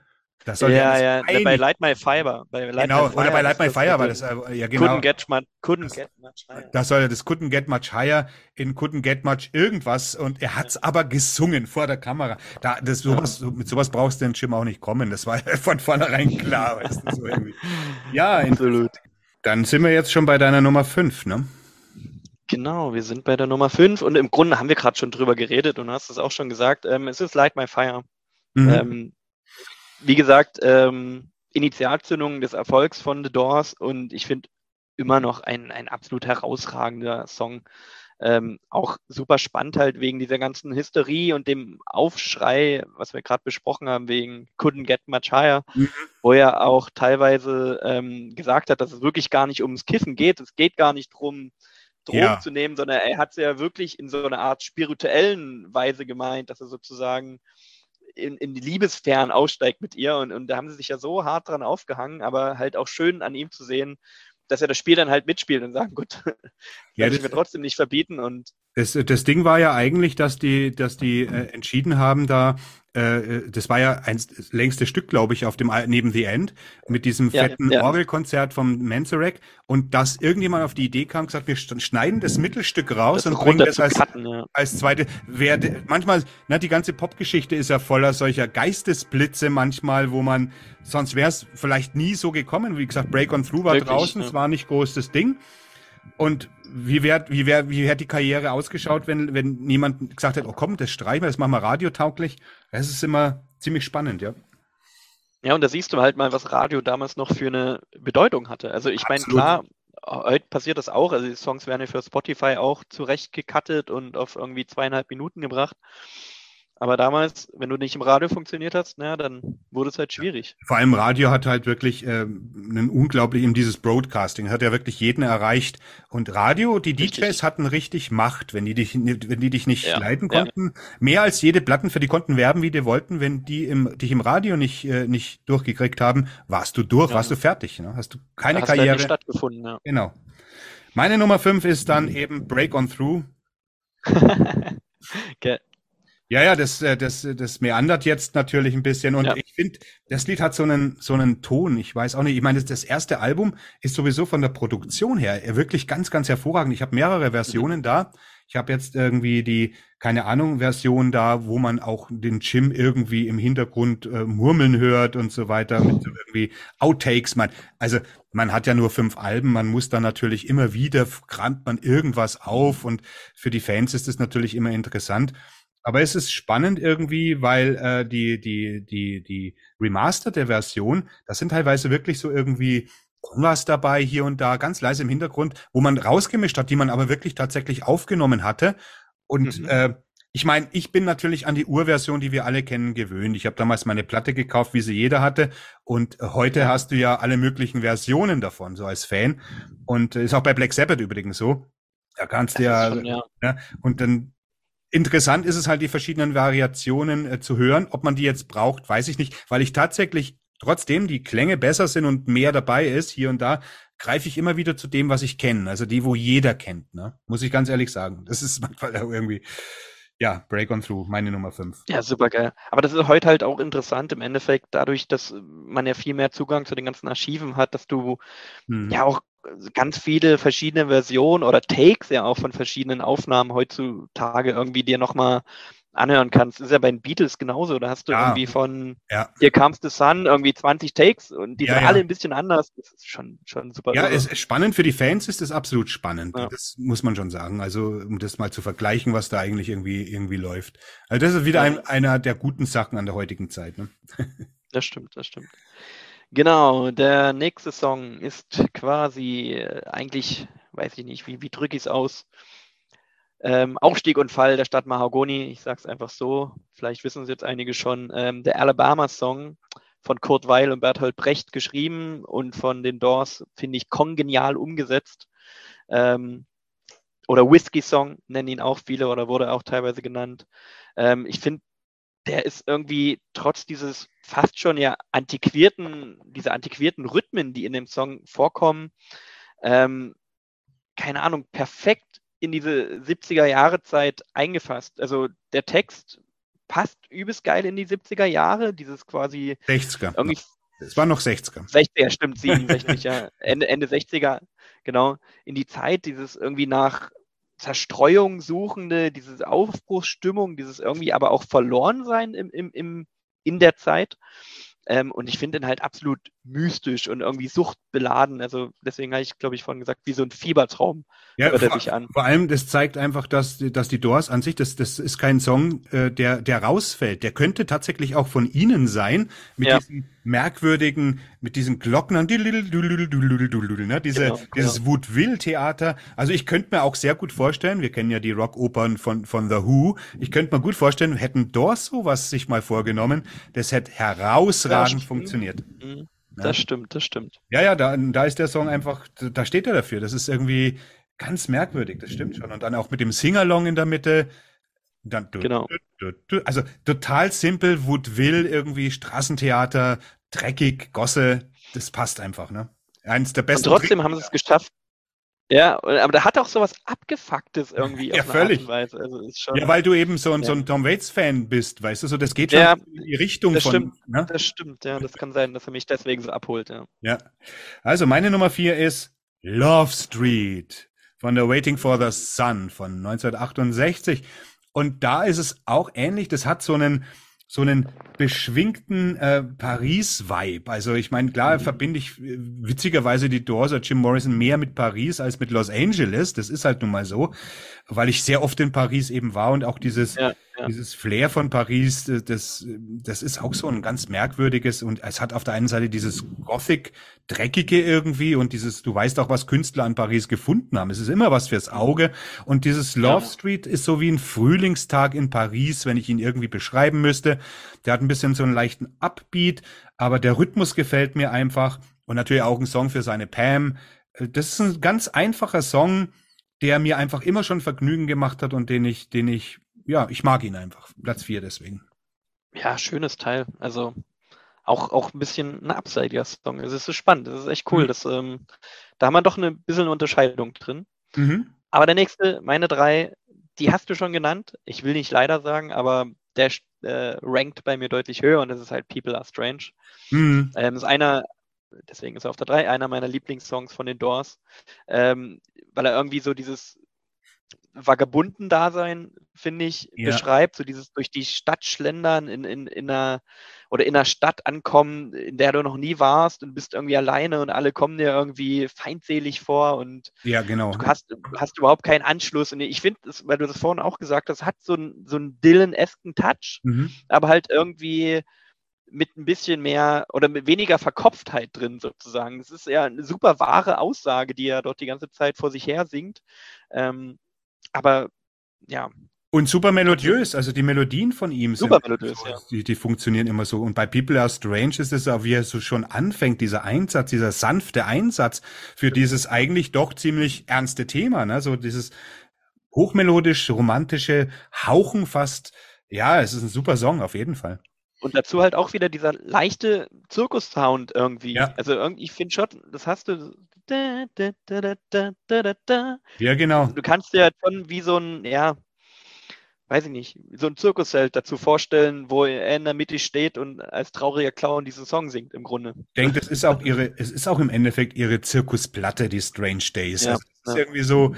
S2: das soll ja, ja, ja bei Light My Fiber.
S1: Bei Light genau, My Fire, oder bei Light My Fire war das, äh, ja genau.
S2: Couldn't get, much, couldn't get much
S1: higher. Das soll ja das Couldn't get much higher in Couldn't get much irgendwas und er hat's ja. aber gesungen vor der Kamera. Da, das, sowas, ja. Mit sowas brauchst du den Jim auch nicht kommen. Das war [laughs] von vornherein klar, weißt du, so irgendwie. Ja, [laughs] absolut. Dann sind wir jetzt schon bei deiner Nummer 5, ne?
S2: Genau, wir sind bei der Nummer 5 und im Grunde haben wir gerade schon drüber geredet und hast es auch schon gesagt. Ähm, es ist Light My Fire. Mhm. Ähm, wie gesagt, ähm, Initialzündung des Erfolgs von The Doors und ich finde immer noch ein, ein absolut herausragender Song. Ähm, auch super spannend halt wegen dieser ganzen Hysterie und dem Aufschrei, was wir gerade besprochen haben, wegen Couldn't Get Much Higher, mhm. wo er auch teilweise ähm, gesagt hat, dass es wirklich gar nicht ums Kiffen geht. Es geht gar nicht darum, Drogen ja. zu nehmen, sondern er hat es ja wirklich in so einer Art spirituellen Weise gemeint, dass er sozusagen in, in die Liebesfern aussteigt mit ihr. Und, und da haben sie sich ja so hart dran aufgehangen, aber halt auch schön an ihm zu sehen, dass er das Spiel dann halt mitspielt und sagen, [laughs] gut, ja, das ich mir trotzdem nicht verbieten. Und
S1: das, das Ding war ja eigentlich, dass die, dass die äh, entschieden haben, da äh, das war ja ein längstes Stück, glaube ich, auf dem neben The End mit diesem fetten ja, ja. Orgelkonzert vom Manzarek und dass irgendjemand auf die Idee kam, gesagt, wir schneiden das Mittelstück raus das und bringen das als, cutten, ja. als zweite. Wer, manchmal, na, die ganze Popgeschichte ist ja voller solcher Geistesblitze manchmal, wo man sonst wäre es vielleicht nie so gekommen. Wie gesagt, Break on Through war Wirklich, draußen, es war nicht groß das Ding. Und wie wäre wie wär, wie wär die Karriere ausgeschaut, wenn, wenn niemand gesagt hat, oh komm, das streichen wir, das machen wir radiotauglich? Das ist immer ziemlich spannend, ja.
S2: Ja, und da siehst du halt mal, was Radio damals noch für eine Bedeutung hatte. Also ich meine, klar, heute passiert das auch. Also die Songs werden ja für Spotify auch zurecht gecuttet und auf irgendwie zweieinhalb Minuten gebracht. Aber damals, wenn du nicht im Radio funktioniert hast, naja, dann wurde es halt schwierig.
S1: Vor allem Radio hat halt wirklich äh, einen unglaublich, eben dieses Broadcasting, hat ja wirklich jeden erreicht. Und Radio, die richtig. DJs hatten richtig Macht, wenn die dich, wenn die dich nicht ja. leiten konnten. Ja. Mehr als jede Platten, für die konnten werben, wie die wollten. Wenn die im, dich im Radio nicht, äh, nicht durchgekriegt haben, warst du durch, ja. warst du fertig. Ne? Hast du keine da hast Karriere. Halt
S2: stattgefunden, ja.
S1: Genau. Meine Nummer fünf ist dann eben Break on Through. [laughs]
S2: okay.
S1: Ja, ja, das, äh, das, das meandert jetzt natürlich ein bisschen. Und ja. ich finde, das Lied hat so einen, so einen Ton. Ich weiß auch nicht. Ich meine, das erste Album ist sowieso von der Produktion her wirklich ganz, ganz hervorragend. Ich habe mehrere Versionen mhm. da. Ich habe jetzt irgendwie die, keine Ahnung, Version da, wo man auch den Jim irgendwie im Hintergrund äh, murmeln hört und so weiter mit so irgendwie Outtakes. Man, also man hat ja nur fünf Alben, man muss da natürlich immer wieder kramt man irgendwas auf und für die Fans ist es natürlich immer interessant. Aber es ist spannend irgendwie, weil äh, die, die, die, die remasterte Version, das sind teilweise wirklich so irgendwie was dabei hier und da, ganz leise im Hintergrund, wo man rausgemischt hat, die man aber wirklich tatsächlich aufgenommen hatte. Und mhm. äh, ich meine, ich bin natürlich an die Urversion, die wir alle kennen, gewöhnt. Ich habe damals meine Platte gekauft, wie sie jeder hatte. Und heute hast du ja alle möglichen Versionen davon, so als Fan. Und ist auch bei Black Sabbath übrigens so. Da kannst du ja, schon, ja. ja. Und dann interessant ist es halt, die verschiedenen Variationen äh, zu hören. Ob man die jetzt braucht, weiß ich nicht, weil ich tatsächlich trotzdem die Klänge besser sind und mehr dabei ist, hier und da, greife ich immer wieder zu dem, was ich kenne. Also die, wo jeder kennt, ne? Muss ich ganz ehrlich sagen. Das ist [laughs] manchmal irgendwie, ja, Break on Through, meine Nummer 5.
S2: Ja, super geil. Aber das ist heute halt auch interessant im Endeffekt, dadurch, dass man ja viel mehr Zugang zu den ganzen Archiven hat, dass du mhm. ja auch ganz viele verschiedene Versionen oder Takes ja auch von verschiedenen Aufnahmen heutzutage irgendwie dir nochmal anhören kannst. Das ist ja bei den Beatles genauso. Da hast du ja. irgendwie von
S1: ja.
S2: Here Comes the Sun irgendwie 20 Takes und die ja, sind alle ein bisschen anders. Das ist schon, schon super.
S1: Ja, es ist spannend für die Fans ist das absolut spannend. Das muss man schon sagen. Also, um das mal zu vergleichen, was da eigentlich irgendwie, irgendwie läuft. Also, das ist wieder ein, einer der guten Sachen an der heutigen Zeit. Ne?
S2: Das stimmt, das stimmt. Genau, der nächste Song ist quasi äh, eigentlich, weiß ich nicht, wie, wie drücke ich es aus? Ähm, Aufstieg und Fall der Stadt Mahagoni, ich sage es einfach so, vielleicht wissen es jetzt einige schon, ähm, der Alabama-Song von Kurt Weil und Bertolt Brecht geschrieben und von den Doors, finde ich, kongenial umgesetzt. Ähm, oder Whiskey-Song nennen ihn auch viele oder wurde auch teilweise genannt. Ähm, ich finde, der ist irgendwie trotz dieses fast schon ja antiquierten, diese antiquierten Rhythmen, die in dem Song vorkommen, ähm, keine Ahnung, perfekt in diese 70er Jahre Zeit eingefasst. Also der Text passt übelst geil in die 70er Jahre, dieses quasi
S1: 60er. Irgendwie es war noch 60er.
S2: 60er, stimmt, 67, [laughs] ja. Ende, Ende 60er, genau. In die Zeit, dieses irgendwie nach Zerstreuung suchende, diese Aufbruchsstimmung, dieses irgendwie aber auch Verlorensein im, im, im, in der Zeit. Ähm, und ich finde ihn halt absolut mystisch und irgendwie suchtbeladen. Also deswegen habe ich, glaube ich, vorhin gesagt, wie so ein Fiebertraum
S1: ja, hört er vor, sich an. Vor allem, das zeigt einfach, dass, dass die Doors an sich, das, das ist kein Song, äh, der, der rausfällt. Der könnte tatsächlich auch von ihnen sein, mit ja. diesen merkwürdigen, mit diesen Glocknern, ne, diese, genau, dieses genau. Woodville-Theater. Also ich könnte mir auch sehr gut vorstellen, wir kennen ja die Rockopern von, von The Who, ich könnte mir gut vorstellen, hätten Doors sowas sich mal vorgenommen, das hätte herausragend ja, funktioniert.
S2: Mhm. Das stimmt, das stimmt.
S1: Ja, ja, da, da ist der Song einfach, da steht er dafür. Das ist irgendwie ganz merkwürdig, das stimmt schon. Und dann auch mit dem Singalong in der Mitte. Dann,
S2: genau.
S1: also total simpel, Woodville, irgendwie Straßentheater, dreckig, Gosse, das passt einfach, ne?
S2: Eins der besten. Und trotzdem Trick haben sie es geschafft, ja, aber da hat auch sowas Abgefucktes irgendwie
S1: ja, völlig.
S2: Also
S1: schon, ja, weil du eben so ein, ja. so ein Tom Waits-Fan bist, weißt du, so das geht schon
S2: ja,
S1: in die Richtung
S2: das
S1: von.
S2: Stimmt, ne? Das stimmt, ja, das kann sein, dass er mich deswegen so abholt, ja.
S1: Ja. Also meine Nummer vier ist Love Street von The Waiting for the Sun von 1968. Und da ist es auch ähnlich, das hat so einen, so einen beschwingten äh, Paris-Vibe. Also ich meine, klar verbinde ich äh, witzigerweise die Doors oder Jim Morrison mehr mit Paris als mit Los Angeles. Das ist halt nun mal so, weil ich sehr oft in Paris eben war und auch dieses ja, ja. dieses Flair von Paris, äh, das das ist auch so ein ganz merkwürdiges und es hat auf der einen Seite dieses Gothic dreckige irgendwie und dieses du weißt auch was Künstler an Paris gefunden haben. Es ist immer was fürs Auge und dieses Love ja. Street ist so wie ein Frühlingstag in Paris, wenn ich ihn irgendwie beschreiben müsste. Der hat ein bisschen so einen leichten Upbeat, aber der Rhythmus gefällt mir einfach und natürlich auch ein Song für seine Pam. Das ist ein ganz einfacher Song, der mir einfach immer schon Vergnügen gemacht hat und den ich, den ich, ja, ich mag ihn einfach. Platz 4 deswegen.
S2: Ja, schönes Teil. Also auch, auch ein bisschen ein abseitiger Song. Es ist so spannend, das ist echt cool. Mhm. Das, ähm, da haben wir doch eine bisschen Unterscheidung drin. Mhm. Aber der nächste, meine drei, die hast du schon genannt. Ich will nicht leider sagen, aber der äh, rankt bei mir deutlich höher und das ist halt People Are Strange. Mhm. Ähm, ist einer, deswegen ist er auf der 3, einer meiner Lieblingssongs von den Doors, ähm, weil er irgendwie so dieses Vagabunden-Dasein, finde ich,
S1: Ja.
S2: beschreibt. So dieses durch die Stadt schlendern, in, in, in einer oder in einer Stadt ankommen, in der du noch nie warst und bist irgendwie alleine und alle kommen dir irgendwie feindselig vor und
S1: Ja, genau.
S2: du hast, hast überhaupt keinen Anschluss. Und ich finde, weil du das vorhin auch gesagt hast, hat so einen so einen Dylan-esken Touch,
S1: Mhm.
S2: aber halt irgendwie mit ein bisschen mehr oder mit weniger Verkopftheit drin sozusagen. Das ist ja eine super wahre Aussage, die er dort die ganze Zeit vor sich her singt. Ähm, aber ja,
S1: Und super melodiös, also die Melodien von ihm
S2: Super
S1: sind
S2: melodiös,
S1: so,
S2: ja.
S1: die, die funktionieren immer so. Und bei People Are Strange ist es auch, wie er so schon anfängt, dieser Einsatz, dieser sanfte Einsatz für dieses eigentlich doch ziemlich ernste Thema, ne? So dieses hochmelodisch, romantische Hauchen fast. Ja, es ist ein super Song, auf jeden Fall.
S2: Und dazu halt auch wieder dieser leichte Zirkus-Sound irgendwie.
S1: Ja.
S2: Also irgendwie, ich finde schon, das hast du. Da, da, da.
S1: Ja, genau.
S2: Du kannst dir halt schon wie so ein, ja, weiß ich nicht, so ein Zirkusheld dazu vorstellen, wo er in der Mitte steht und als trauriger Clown diesen Song singt im Grunde.
S1: Ich denke, das ist auch ihre, es ist auch im Endeffekt ihre Zirkusplatte, die Strange Days.
S2: Ja,
S1: also, das ist
S2: ja.
S1: irgendwie so,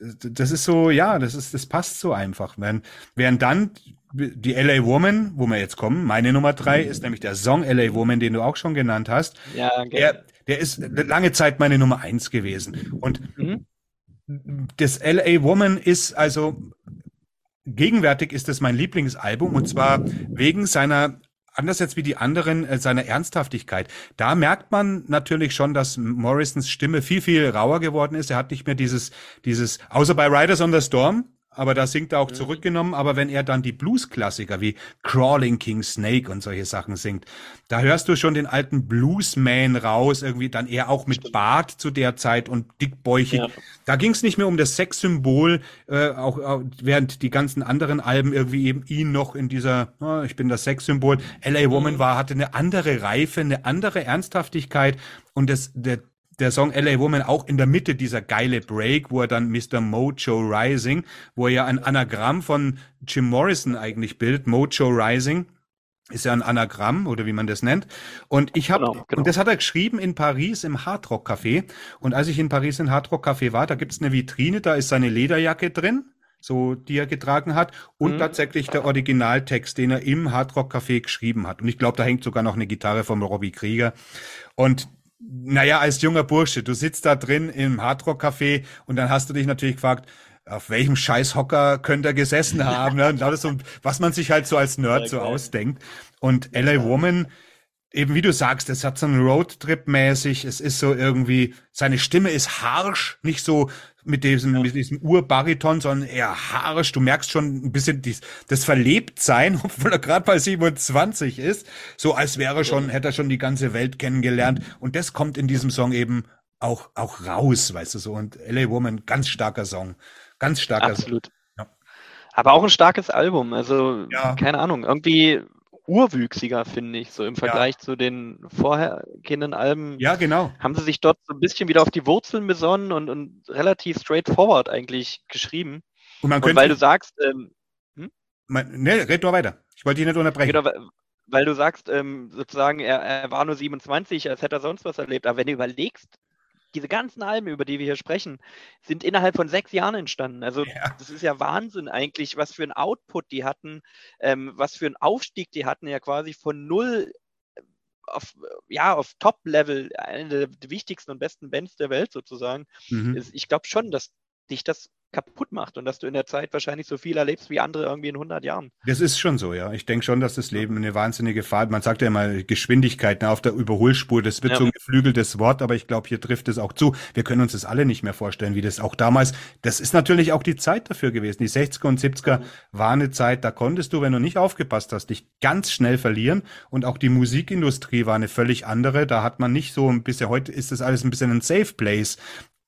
S1: das ist so, ja, das ist, das passt so einfach. Während, während dann die LA Woman, wo wir jetzt kommen, meine Nummer drei ist nämlich der Song LA Woman, den du auch schon genannt hast.
S2: Ja,
S1: Der, der ist lange Zeit meine Nummer eins gewesen. Und
S2: Mhm.
S1: das LA Woman ist also gegenwärtig ist es mein Lieblingsalbum und zwar wegen seiner anders jetzt wie die anderen äh, seiner Ernsthaftigkeit. Da merkt man natürlich schon, dass Morrisons Stimme viel viel rauer geworden ist. Er hat nicht mehr dieses dieses außer bei Riders on the Storm, aber da singt er auch zurückgenommen, aber wenn er dann die Blues Klassiker wie Crawling King Snake und solche Sachen singt, da hörst du schon den alten Bluesman raus, irgendwie dann eher auch mit Bart zu der Zeit und dickbäuchig.
S2: Ja.
S1: Da ging es nicht mehr um das Sexsymbol, äh, auch, auch während die ganzen anderen Alben irgendwie eben ihn noch in dieser, ah, ich bin das Sexsymbol. LA Woman war, hatte eine andere Reife, eine andere Ernsthaftigkeit und das, der, der Song LA Woman auch in der Mitte dieser geile Break, wo er dann Mr. Mojo Rising, wo er ja ein Anagramm von Jim Morrison eigentlich bildet, Mojo Rising ist ja ein Anagramm oder wie man das nennt. Und ich habe
S2: Genau, genau.
S1: und das hat er geschrieben in Paris im Hardrock Café. Und als ich in Paris im Hardrock Café war, da gibt's eine Vitrine, da ist seine Lederjacke drin, so die er getragen hat und
S2: Mhm.
S1: tatsächlich der Originaltext, den er im Hardrock Café geschrieben hat. Und ich glaube, da hängt sogar noch eine Gitarre vom Robbie Krieger. Und naja, als junger Bursche, du sitzt da drin im Hardrock Café und dann hast du dich natürlich gefragt, auf welchem Scheißhocker könnte er gesessen haben? Ne? Und alles so, was man sich halt so als Nerd so ausdenkt. Und LA Woman, eben wie du sagst, es hat so einen Roadtrip-mäßig, es ist so irgendwie, seine Stimme ist harsch, nicht so mit diesem, mit diesem Urbariton, sondern eher harsch. Du merkst schon ein bisschen dies, das Verlebtsein, [laughs] obwohl er gerade bei 27 ist, so als wäre schon, hätte er schon die ganze Welt kennengelernt. Und das kommt in diesem Song eben auch, auch raus, weißt du so. Und LA Woman, ganz starker Song. Ganz starker Song.
S2: Absolut.
S1: Ja.
S2: Aber auch ein starkes Album. Also,
S1: Ja.
S2: keine Ahnung, irgendwie urwüchsiger, finde ich, so im Vergleich zu den vorhergehenden Alben.
S1: Ja, genau.
S2: Haben sie sich dort so ein bisschen wieder auf die Wurzeln besonnen und, und relativ straightforward eigentlich geschrieben.
S1: Und man
S2: Und
S1: könnte,
S2: weil du sagst, ähm,
S1: man, ne, red nur weiter. Ich wollte dich nicht unterbrechen.
S2: genau, weil- weil du sagst, ähm, sozusagen, er, er war nur 27, als hätte er sonst was erlebt. Aber wenn du überlegst, diese ganzen Alben, über die wir hier sprechen, sind innerhalb von sechs Jahren entstanden. Also
S1: Ja.
S2: das ist ja Wahnsinn eigentlich, was für ein Output die hatten, ähm, was für einen Aufstieg die hatten, ja quasi von null äh, auf, ja, auf Top-Level, eine der wichtigsten und besten Bands der Welt sozusagen.
S1: Mhm.
S2: Ich glaube schon, dass dich das kaputt macht und dass du in der Zeit wahrscheinlich so viel erlebst wie andere irgendwie in 100 Jahren.
S1: Das ist schon so, ja. Ich denke schon, dass das Leben eine wahnsinnige Fahrt, man sagt ja immer Geschwindigkeit ne, auf der Überholspur, das wird
S2: Ja.
S1: so ein geflügeltes Wort, aber ich glaube, hier trifft es auch zu. Wir können uns das alle nicht mehr vorstellen, wie das auch damals, das ist natürlich auch die Zeit dafür gewesen. Die 60er und 70er war eine Zeit, da konntest du, wenn du nicht aufgepasst hast, dich ganz schnell verlieren und auch die Musikindustrie war eine völlig andere. Da hat man nicht so ein bisschen, heute ist das alles ein bisschen ein Safe Place.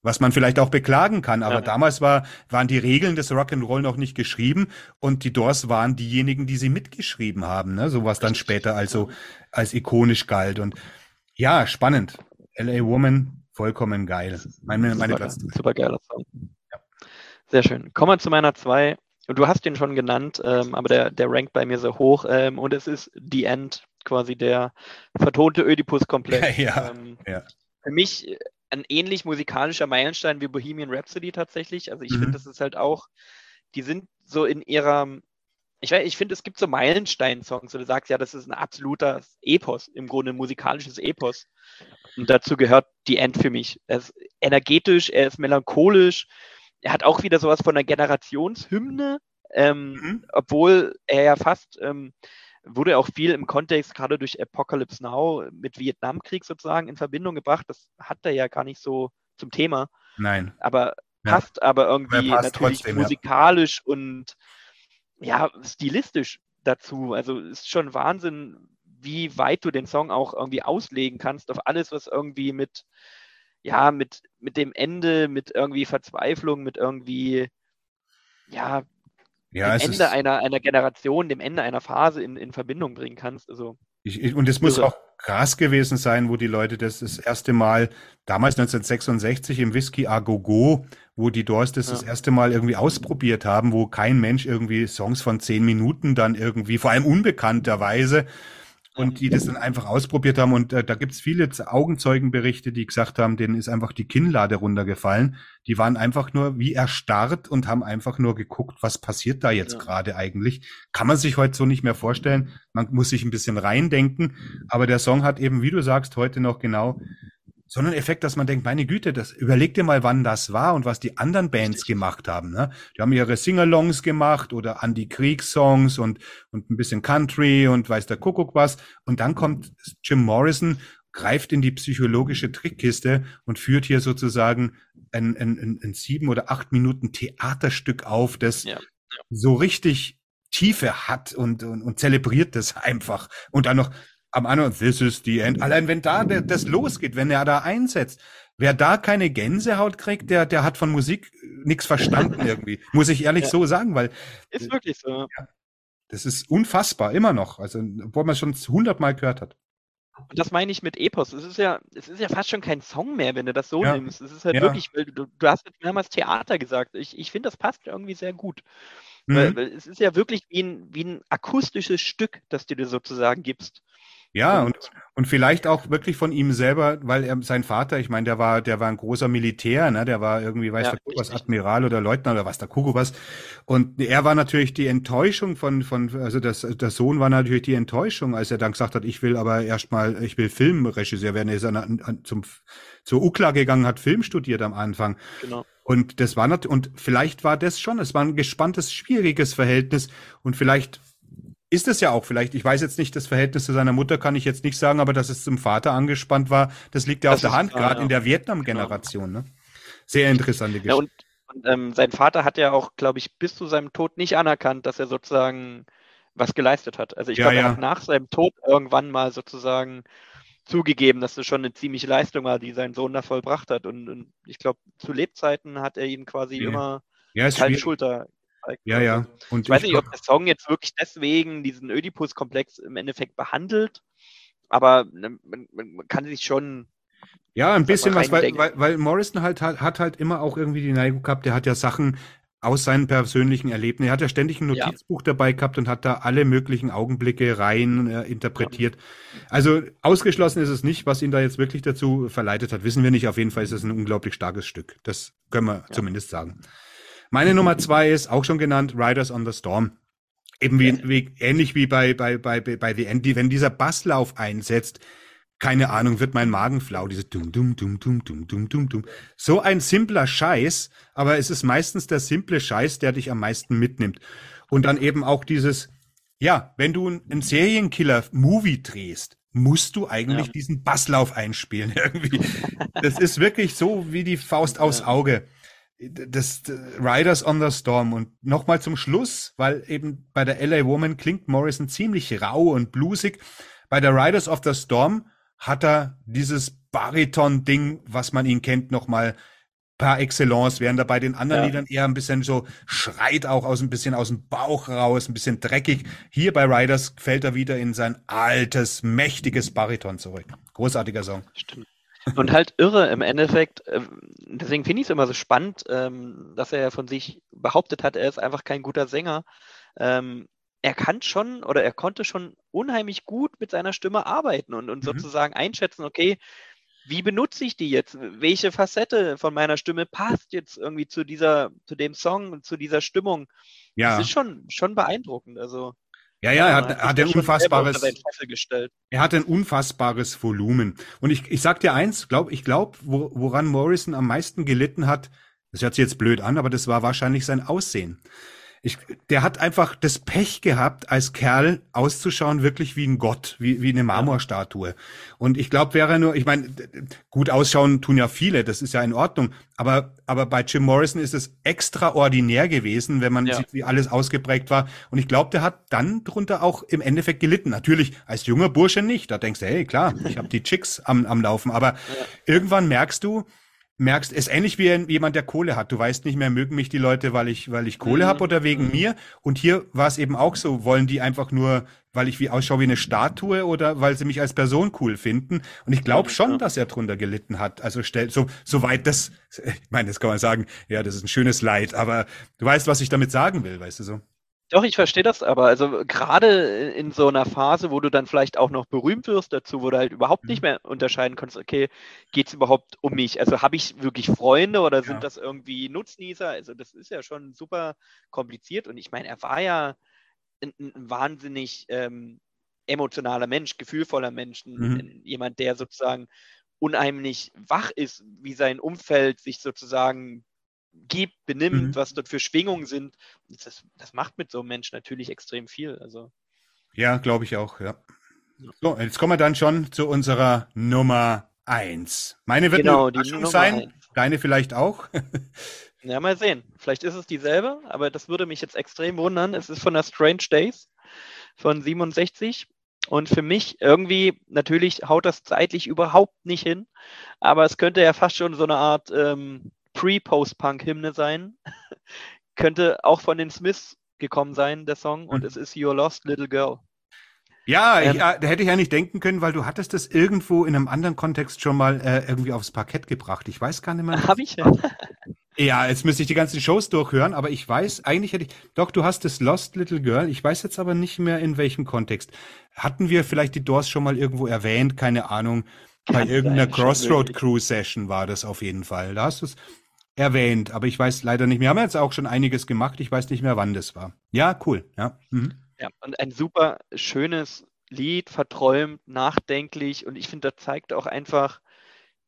S1: Was man vielleicht auch beklagen kann, aber
S2: Ja.
S1: damals war, waren die Regeln des Rock'n'Roll noch nicht geschrieben und die Doors waren diejenigen, die sie mitgeschrieben haben, ne? So was dann später also als ikonisch galt. Und ja, spannend. LA Woman, vollkommen geil. Meine, meine
S2: super,
S1: Platz
S2: super geiler Song. Sehr schön. Kommen wir zu meiner 2. Und du hast den schon genannt, ähm, aber der, der rankt bei mir so hoch. Ähm, und es ist The End, quasi der vertonte Oedipus-Komplex. [laughs]
S1: Ja,
S2: ähm,
S1: ja.
S2: Für mich ein ähnlich musikalischer Meilenstein wie Bohemian Rhapsody tatsächlich. Also ich
S1: Mhm.
S2: finde, das ist halt auch, die sind so in ihrer, ich weiß, ich finde, es gibt so Meilenstein-Songs, wo du sagst, ja, das ist ein absoluter Epos, im Grunde ein musikalisches Epos. Und dazu gehört die End für mich. Er ist energetisch, er ist melancholisch, er hat auch wieder sowas von einer Generationshymne, ähm,
S1: Mhm.
S2: obwohl er ja fast, ähm, wurde auch viel im Kontext, gerade durch Apocalypse Now, mit Vietnamkrieg sozusagen in Verbindung gebracht. Das hat er ja gar nicht so zum Thema,
S1: Nein.
S2: aber
S1: Ja.
S2: passt aber irgendwie
S1: passt
S2: natürlich
S1: trotzdem, ja.
S2: musikalisch und ja, stilistisch dazu. Also ist schon Wahnsinn, wie weit du den Song auch irgendwie auslegen kannst auf alles, was irgendwie mit, ja, mit, mit dem Ende, mit irgendwie Verzweiflung, mit irgendwie, ja,
S1: Ja,
S2: dem Ende
S1: ist,
S2: einer, einer Generation, dem Ende einer Phase in, in Verbindung bringen kannst. Also,
S1: ich, ich, und es muss auch krass gewesen sein, wo die Leute das das erste Mal, damals 1966 im Whisky A Go Go, wo die Doors das
S2: Ja.
S1: das erste Mal irgendwie ausprobiert haben, wo kein Mensch irgendwie Songs von zehn Minuten dann irgendwie, vor allem unbekannterweise, und die das dann einfach ausprobiert haben. Und äh, da gibt's viele Augenzeugenberichte, die gesagt haben, denen ist einfach die Kinnlade runtergefallen. Die waren einfach nur wie erstarrt und haben einfach nur geguckt, was passiert da jetzt
S2: Ja.
S1: gerade eigentlich. Kann man sich heute so nicht mehr vorstellen. Man muss sich ein bisschen reindenken. Aber der Song hat eben, wie du sagst, heute noch genau so einen Effekt, dass man denkt, meine Güte, das überleg dir mal, wann das war und was die anderen Bands gemacht haben. Ne? Die haben ihre Singalongs gemacht oder Anti-Krieg-Songs und, und ein bisschen Country und weiß der Kuckuck was. Und dann kommt Jim Morrison, greift in die psychologische Trickkiste und führt hier sozusagen ein, ein, ein, ein sieben oder acht Minuten Theaterstück auf, das
S2: Ja,
S1: so richtig Tiefe hat und, und, und zelebriert das [laughs] einfach. Und dann noch am Anfang, this is the end. Allein wenn da das losgeht, wenn er da einsetzt, wer da keine Gänsehaut kriegt, der, der hat von Musik nichts verstanden irgendwie. [laughs] Muss ich ehrlich
S2: Ja.
S1: so sagen, weil
S2: ist wirklich so.
S1: das ist unfassbar, immer noch. Also, obwohl man es schon hundertmal gehört hat.
S2: Und das meine ich mit Epos. Es ist ja, es ist ja fast schon kein Song mehr, wenn du das so
S1: Ja.
S2: nimmst. Es ist halt
S1: Ja.
S2: wirklich, weil du, du hast jetzt mehrmals Theater gesagt. Ich, ich finde, das passt irgendwie sehr gut. Weil,
S1: Mhm.
S2: weil es ist ja wirklich wie ein, wie ein akustisches Stück, das du dir sozusagen gibst.
S1: Ja,
S2: Und-
S1: und, vielleicht auch wirklich von ihm selber, weil er, sein Vater, ich meine, der war, der war ein großer Militär, ne, der war irgendwie, weiß
S2: Ja,
S1: der was. Admiral oder Leutnant oder was der Kuckuck was. Und er war natürlich die Enttäuschung von, von, also das, der Sohn war natürlich die Enttäuschung, als er dann gesagt hat, ich will aber erstmal, ich will Filmregisseur werden. Er ist an, an, zum, zur UCLA gegangen, hat Film studiert am Anfang.
S2: Genau.
S1: Und das war nat und vielleicht war das schon, es war ein gespanntes, schwieriges Verhältnis und vielleicht ist es ja auch, vielleicht, ich weiß jetzt nicht, das Verhältnis zu seiner Mutter kann ich jetzt nicht sagen, aber dass es zum Vater angespannt war, das liegt ja
S2: Das
S1: auf der Hand, gerade
S2: ja.
S1: in der Vietnam-Generation, ne? Sehr interessante
S2: Ja,
S1: Geschichte.
S2: und, und ähm, sein Vater hat ja auch, glaube ich, bis zu seinem Tod nicht anerkannt, dass er sozusagen was geleistet hat. Also ich
S1: Ja,
S2: glaube, er
S1: ja.
S2: hat nach seinem Tod irgendwann mal sozusagen zugegeben, dass das schon eine ziemliche Leistung war, die sein Sohn da vollbracht hat. Und, und ich glaube, zu Lebzeiten hat er ihm quasi
S1: Ja.
S2: immer
S1: ja, ist schwierig.
S2: Schulter gezeigt.
S1: Ja, ja. Und
S2: Ich weiß
S1: ich
S2: nicht, ob der Song jetzt wirklich deswegen diesen Ödipus-Komplex im Endeffekt behandelt, aber ne, man, man, kann sich schon
S1: Ja, ein bisschen was, weil, weil, weil Morrison halt hat, hat halt immer auch irgendwie die Neigung gehabt, der hat ja Sachen aus seinen persönlichen Erlebnissen. Er hat ja ständig ein
S2: Ja.
S1: Notizbuch dabei gehabt und hat da alle möglichen Augenblicke rein äh, interpretiert. Also ausgeschlossen ist es nicht, was ihn da jetzt wirklich dazu verleitet hat, wissen wir nicht. Auf jeden Fall ist es ein unglaublich starkes Stück. Das können wir
S2: Ja.
S1: zumindest sagen. Meine Nummer zwei ist auch schon genannt, Riders on the Storm. Eben wie, wie ähnlich wie bei, bei, bei, bei The End, wenn dieser Basslauf einsetzt, keine Ahnung, wird mein Magen flau, diese dum dum dum dum dum dum dum dum. So ein simpler Scheiß, aber es ist meistens der simple Scheiß, der dich am meisten mitnimmt. Und dann eben auch dieses, ja, wenn du einen Serienkiller-Movie drehst, musst du eigentlich
S2: Ja.
S1: diesen Basslauf einspielen [laughs] irgendwie. Das ist wirklich so wie die Faust aufs
S2: Ja.
S1: Auge. Das, das Riders on the Storm und nochmal zum Schluss, weil eben bei der LA Woman klingt Morrison ziemlich rau und blusig. Bei der Riders of the Storm hat er dieses Bariton-Ding, was man ihn kennt, nochmal par excellence, während er bei den anderen
S2: Ja.
S1: Liedern eher ein bisschen so schreit auch aus ein bisschen aus dem Bauch raus, ein bisschen dreckig. Hier bei Riders fällt er wieder in sein altes, mächtiges Bariton zurück. Großartiger Song.
S2: Stimmt. Und halt irre im Endeffekt, ähm, deswegen finde ich es immer so spannend, ähm, dass er ja von sich behauptet hat, er ist einfach kein guter Sänger. Ähm, er kann schon oder er konnte schon unheimlich gut mit seiner Stimme arbeiten und, und
S1: Mhm.
S2: sozusagen einschätzen, okay, wie benutze ich die jetzt? Welche Facette von meiner Stimme passt jetzt irgendwie zu dieser, zu dem Song, zu dieser Stimmung?
S1: Ja.
S2: Das ist schon, schon beeindruckend. Also,
S1: Ja, ja, er hat, hat
S2: sich
S1: ein unfassbares, er hat ein unfassbares Volumen. Und ich, ich sag dir eins, glaub, ich glaube, wo, woran Morrison am meisten gelitten hat, das hört sich jetzt blöd an, aber das war wahrscheinlich sein Aussehen. Ich, der hat einfach das Pech gehabt, als Kerl auszuschauen, wirklich wie ein Gott, wie, wie eine Marmorstatue. Und ich glaube, wäre nur, ich meine, gut ausschauen tun ja viele, das ist ja in Ordnung. Aber, aber bei Jim Morrison ist es extraordinär gewesen, wenn man
S2: Ja.
S1: sieht, wie alles ausgeprägt war. Und ich glaube, der hat dann drunter auch im Endeffekt gelitten. Natürlich als junger Bursche nicht. Da denkst du, hey, klar, ich habe die Chicks am, am Laufen. Aber irgendwann merkst du, merkst, ist ähnlich wie jemand, der Kohle hat. Du weißt nicht mehr, mögen mich die Leute, weil ich, weil ich Kohle
S2: Mhm.
S1: habe oder wegen mir. Und hier war es eben auch so, wollen die einfach nur, weil ich wie ausschaue wie eine Statue oder weil sie mich als Person cool finden. Und ich glaube schon, dass er drunter gelitten hat. Also stell, so, soweit das, [laughs] ich meine, das kann man sagen, ja, das ist ein schönes Leid, aber du weißt, was ich damit sagen will, weißt du so.
S2: Doch, ich verstehe das aber. Also gerade in so einer Phase, wo du dann vielleicht auch noch berühmt wirst dazu, wo du halt überhaupt nicht
S1: Mhm.
S2: mehr unterscheiden kannst, okay, geht es überhaupt um mich? Also habe ich wirklich Freunde oder sind
S1: Ja.
S2: das irgendwie Nutznießer? Also das ist ja schon super kompliziert. Und ich meine, er war ja ein, ein wahnsinnig ähm, emotionaler Mensch, gefühlvoller Mensch,
S1: Mhm.
S2: jemand, der sozusagen unheimlich wach ist, wie sein Umfeld sich sozusagen gibt, benimmt,
S1: Mhm.
S2: was dort für Schwingungen sind. Das, das macht mit so einem Mensch natürlich extrem viel. Also
S1: Ja, glaube ich auch, ja.
S2: Ja.
S1: So, jetzt kommen wir dann schon zu unserer Nummer eins. Meine wird
S2: Genau,
S1: eine
S2: die
S1: Überraschung sein,
S2: eins.
S1: deine vielleicht auch. [laughs]
S2: Ja, mal sehen. Vielleicht ist es dieselbe, aber das würde mich jetzt extrem wundern. Es ist von der Strange Days von 67. Und für mich irgendwie, natürlich haut das zeitlich überhaupt nicht hin, aber es könnte ja fast schon so eine Art ähm, Pre-Post-Punk-Hymne sein. [laughs] könnte auch von den Smiths gekommen sein, der Song. Und
S1: Mhm.
S2: es ist Your Lost Little Girl.
S1: Ja, ich,
S2: Ähm,
S1: äh, da hätte ich ja nicht denken können, weil du hattest das irgendwo in einem anderen Kontext schon mal äh, irgendwie aufs Parkett gebracht. Ich weiß gar nicht mehr. [laughs]
S2: Habe ich ja. [laughs]
S1: Ja, jetzt müsste ich die ganzen Shows durchhören, aber ich weiß, eigentlich hätte ich, doch, du hast das Lost Little Girl, ich weiß jetzt aber nicht mehr in welchem Kontext. Hatten wir vielleicht die Doors schon mal irgendwo erwähnt? Keine Ahnung. Bei irgendeiner Crossroad. Crew Session war das auf jeden Fall. Da hast du es erwähnt, aber ich weiß leider nicht mehr. Wir haben jetzt auch schon einiges gemacht, ich weiß nicht mehr, wann das war. Ja, cool, ja. Mhm.
S2: Ja, und ein super schönes Lied, verträumt, nachdenklich und ich finde, das zeigt auch einfach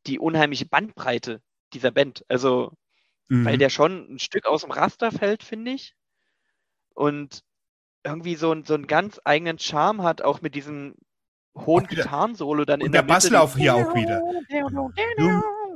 S2: die unheimliche Bandbreite dieser Band. Also, weil
S1: Mhm.
S2: der schon ein Stück aus dem Raster fällt, finde ich. Und irgendwie so, ein- so einen ganz eigenen Charme hat, auch mit diesem hohen Gitarrensolo dann
S1: Und
S2: in
S1: der
S2: der.
S1: Basslauf hier auch wieder.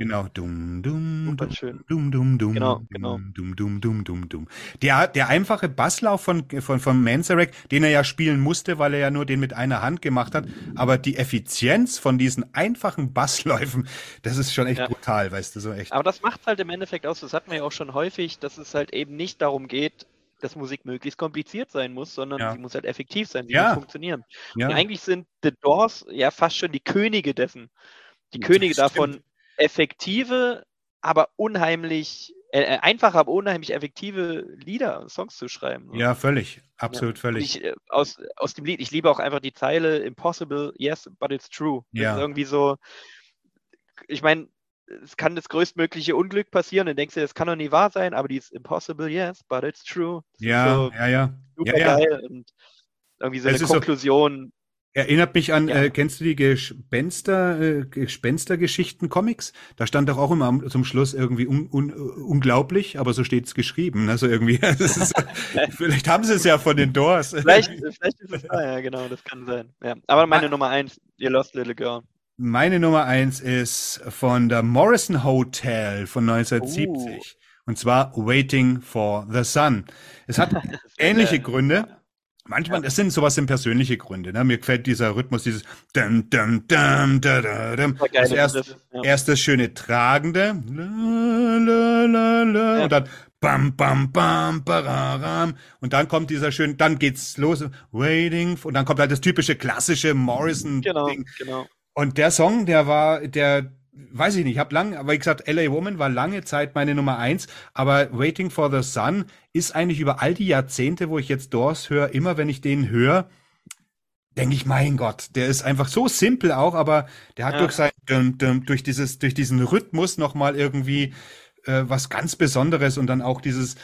S1: Genau, dumm, dumm, dumm,
S2: schön.
S1: dumm, dumm, dumm,
S2: Genau,
S1: dumm,
S2: genau.
S1: dumm, dumm, dumm, dumm, dumm. Der, der einfache Basslauf von, von, von Manzarek, den er ja spielen musste, weil er ja nur den mit einer Hand gemacht hat, aber die Effizienz von diesen einfachen Bassläufen, das ist schon echt
S2: Ja.
S1: brutal, weißt du, so echt.
S2: Aber das macht halt im Endeffekt aus, das hatten wir ja auch schon häufig, dass es halt eben nicht darum geht, dass Musik möglichst kompliziert sein muss, sondern
S1: Ja.
S2: sie muss halt effektiv sein, sie
S1: Ja.
S2: muss funktionieren.
S1: Ja,
S2: Und eigentlich sind The Doors ja fast schon die Könige dessen. Die Könige davon, effektive, aber unheimlich, äh, äh, einfache, aber unheimlich effektive Lieder, Songs zu schreiben.
S1: ja, völlig,
S2: Ja.
S1: absolut
S2: Und
S1: völlig.
S2: ich, äh, aus, aus dem Lied, ich liebe auch einfach die Zeile Impossible, yes, but it's true. Das
S1: Ja.
S2: ist irgendwie so, ich meine, es kann das größtmögliche Unglück passieren, dann denkst du, das kann doch nie wahr sein, aber die ist impossible, yes, but it's true. Das
S1: Ja,
S2: so
S1: ja, ja.
S2: super
S1: ja, ja.
S2: geil und irgendwie so
S1: Es
S2: eine Konklusion.
S1: Erinnert mich an,
S2: Ja.
S1: äh, kennst du die Gespenster, äh, Gespenstergeschichten-Comics? Da stand doch auch immer am- zum Schluss irgendwie un, un, unglaublich, aber so steht's geschrieben. Also irgendwie, [laughs] ist, vielleicht haben sie es ja von den Doors.
S2: Vielleicht, vielleicht ist es da, ja, genau, das kann sein. Ja. Aber meine
S1: Ah.
S2: Nummer eins, You Lost Little Girl.
S1: Meine Nummer eins ist von der Morrison Hotel von 1970. Und zwar Waiting for the Sun. Es hat [laughs] ähnliche
S2: äh,
S1: Gründe. Manchmal, das sind sowas sind persönliche Gründe. Ne? Mir gefällt dieser Rhythmus, dieses dum, dum, dum, da, da, dum. Das erst,
S2: ja.
S1: erst das schöne Tragende. La, la, la, la,
S2: Ja.
S1: Und dann bam, bam, bam, bararam. Und dann kommt dieser schöne, dann geht's los. Waiting. Und dann kommt halt das typische klassische Morrison-Ding.
S2: Genau, genau.
S1: Und der Song, der war, der, weiß ich nicht, ich habe lang, aber wie gesagt, LA Woman war lange Zeit meine Nummer eins, aber Waiting for the Sun ist eigentlich über all die Jahrzehnte, wo ich jetzt Doors höre, immer wenn ich den höre, denke ich, mein Gott, der ist einfach so simpel auch, aber der hat
S2: Ja.
S1: durch sein, durch dieses, durch diesen Rhythmus nochmal irgendwie äh, was ganz Besonderes und dann auch dieses,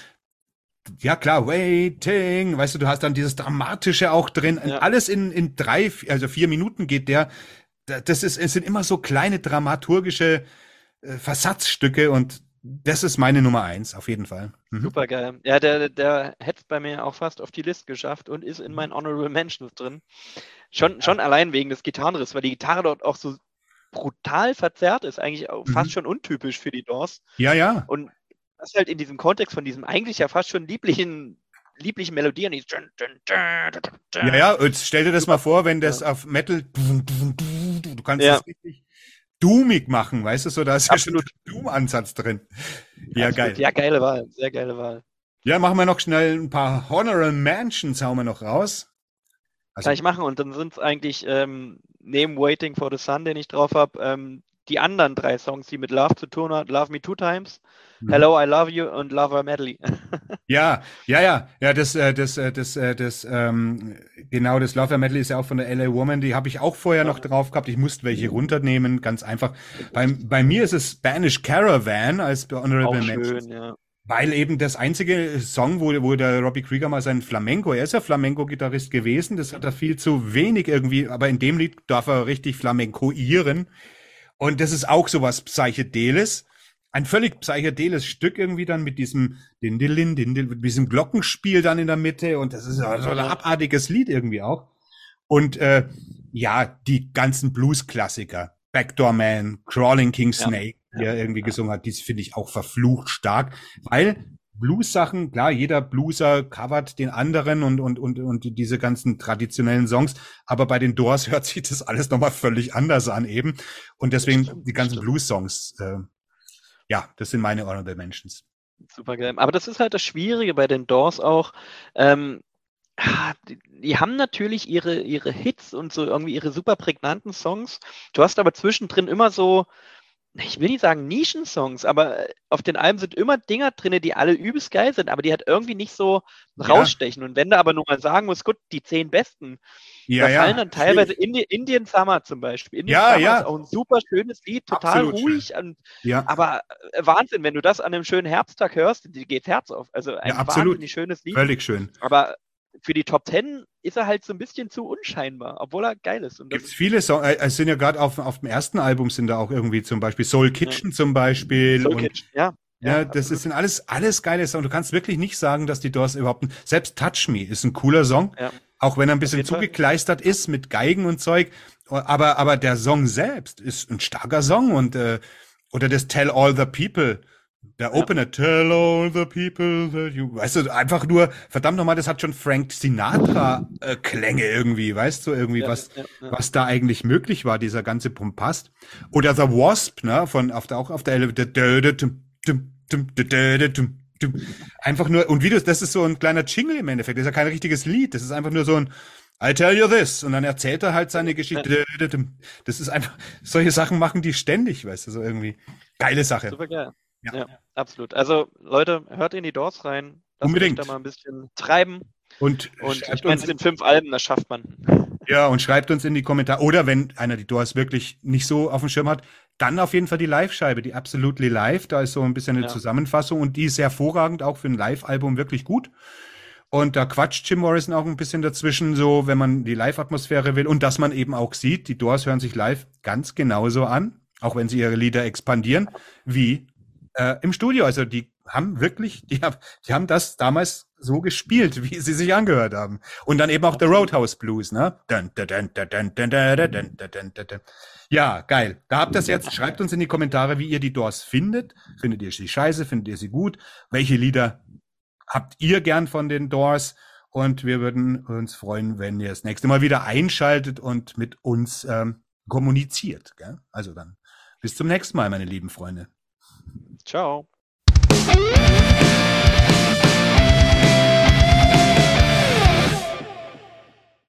S1: ja klar, waiting, weißt du, du hast dann dieses Dramatische auch drin,
S2: Ja.
S1: alles in, in drei, also vier Minuten geht der, das ist, es sind immer so kleine dramaturgische äh, Versatzstücke und das ist meine Nummer eins, auf jeden Fall. Mhm.
S2: Super geil. Ja, der, der hätte es bei mir auch fast auf die Liste geschafft und ist in meinen Honorable Mentions drin. Schon, schon allein wegen des Gitarrenriffs, weil die Gitarre dort auch so brutal verzerrt ist, eigentlich auch
S1: Mhm.
S2: fast schon untypisch für die Doors.
S1: Ja, ja.
S2: Und das halt in diesem Kontext von diesem eigentlich ja fast schon lieblichen, lieblichen dun, dun, dun.
S1: Ja, ja, jetzt stell dir das mal vor, wenn das auf Metal, du kannst
S2: Ja.
S1: das richtig doomig machen, weißt du, so, da ist
S2: Absolut.
S1: ja schon ein Doom-Ansatz drin. Ja,
S2: Absolut.
S1: geil.
S2: Ja, geile Wahl. Sehr geile Wahl.
S1: Ja, machen wir noch schnell ein paar Honorable Mansions, hauen wir noch raus. Also,
S2: Kann ich machen. Und dann sind es eigentlich ähm, neben Waiting for the Sun, den ich drauf habe, ähm, die anderen drei Songs, die mit Love zu tun haben. Love Me Two Times,
S1: Mhm.
S2: Hello, I Love You und Love Her Medley. [laughs]
S1: ja, ja, ja, ja, das, äh, das, äh, das, äh, das, ähm, genau, das Love Metal ist ja auch von der LA Woman, die habe ich auch vorher noch drauf gehabt. Ich musste welche runternehmen, ganz einfach. Bei, bei mir ist es Spanish Caravan als Honorable
S2: Auch
S1: Mentions.
S2: schön, ja.
S1: Weil eben das einzige Song, wo, wo der Robbie Krieger mal seinen Flamenco, er ist ja Flamenco-Gitarrist gewesen, das hat er viel zu wenig irgendwie, aber in dem Lied darf er richtig flamencoieren. Und das ist auch sowas Psychedeles. Ein völlig psychedeles Stück irgendwie dann mit diesem Dindilin, Dindil, mit diesem Glockenspiel dann in der Mitte und das ist ja so ein abartiges Lied irgendwie auch. Und äh, ja, die ganzen Blues-Klassiker. Backdoor Man, Crawling King
S2: Ja.
S1: Snake, die er irgendwie
S2: Ja.
S1: gesungen hat, die finde ich auch verflucht stark, weil Blues-Sachen, klar, jeder Blueser covert den anderen und, und, und, und diese ganzen traditionellen Songs, aber bei den Doors [laughs] hört sich das alles nochmal völlig anders an eben. Und deswegen
S2: stimmt,
S1: die ganzen. Blues-Songs, äh, ja, das sind meine Honorable Mentions.
S2: Super geil. Aber das ist halt das Schwierige bei den Doors auch. Ähm, ah, die, die haben natürlich ihre, ihre Hits und so irgendwie ihre super prägnanten Songs. Du hast aber zwischendrin immer so, ich will nicht sagen Nischensongs, aber äh, auf den Alben sind immer Dinger drin, die alle übelst geil sind, aber die halt irgendwie nicht so
S1: Ja.
S2: rausstechen. Und wenn du aber nur mal sagen musst, gut, die zehn besten,
S1: Ja,
S2: da
S1: ja.
S2: fallen dann teilweise Indi Indian Summer zum Beispiel. Indian
S1: Ja,
S2: Summer
S1: ja.
S2: ist auch ein super schönes Lied, total
S1: Absolut
S2: ruhig und
S1: Ja,
S2: aber äh, Wahnsinn, wenn du das an einem schönen Herbsttag hörst, dir geht's Herz auf. Also ein
S1: Ja, absolut.
S2: wahnsinnig schönes Lied.
S1: völlig schön.
S2: Aber für die Top Ten ist er halt so ein bisschen zu unscheinbar, obwohl er geil ist. Und das
S1: Gibt's viele Songs, äh, es sind ja gerade auf, auf dem ersten Album sind da auch irgendwie zum Beispiel Soul Kitchen zum Beispiel
S2: Soul
S1: und
S2: Kitchen, ja.
S1: Ja, das ist, sind alles, alles geile Songs. Du kannst wirklich nicht sagen, dass die Doors überhaupt, ein- selbst Touch Me ist ein cooler Song.
S2: Ja.
S1: Auch wenn er ein bisschen zugekleistert ist mit Geigen und Zeug. Aber, aber der Song selbst ist ein starker Song und, äh, oder das Tell All the People. Der Opener, Tell all the people that you, weißt du, einfach nur, verdammt nochmal, das hat schon Frank Sinatra äh, Klänge irgendwie, weißt du, irgendwie,
S2: Ja,
S1: was,
S2: ja,
S1: was da eigentlich möglich war, dieser ganze Pompast. Oder The Wasp, ne, von, auf der, auch auf der. Einfach nur, und wie du, das ist so ein kleiner Jingle im Endeffekt, das ist ja kein richtiges Lied, das ist einfach nur so ein I tell you this. Und dann erzählt er halt seine Geschichte. Das ist einfach, solche Sachen machen die ständig, weißt du, so irgendwie. Geile Sache.
S2: Super geil.
S1: Ja.
S2: Ja. absolut. Also Leute, hört in die Doors rein. Lasst
S1: Unbedingt.
S2: euch da mal ein bisschen treiben.
S1: Und,
S2: Und ich meine, es sind fünf Alben, das schafft man.
S1: ja, und schreibt uns in die Kommentare. Oder wenn einer die Doors wirklich nicht so auf dem Schirm hat, dann auf jeden Fall die Live-Scheibe, die Absolutely Live. Da ist so ein bisschen eine
S2: Ja.
S1: Zusammenfassung und die ist hervorragend, auch für ein Live-Album wirklich gut. Und da quatscht Jim Morrison auch ein bisschen dazwischen, so wenn man die Live-Atmosphäre will und dass man eben auch sieht, die Doors hören sich live ganz genauso an, auch wenn sie ihre Lieder expandieren, wie äh, im Studio. Also die haben wirklich, die, haben, die haben das damals so gespielt, wie sie sich angehört haben. Und dann eben auch The Roadhouse Blues, ne? Ja, geil. Da habt ihr es jetzt. Schreibt uns in die Kommentare, wie ihr die Doors findet. Findet ihr sie scheiße? Findet ihr sie gut? Welche Lieder habt ihr gern von den Doors? Und wir würden uns freuen, wenn ihr das nächste Mal wieder einschaltet und mit uns ähm, kommuniziert. Gell? Also dann bis zum nächsten Mal, meine lieben Freunde.
S2: Ciao.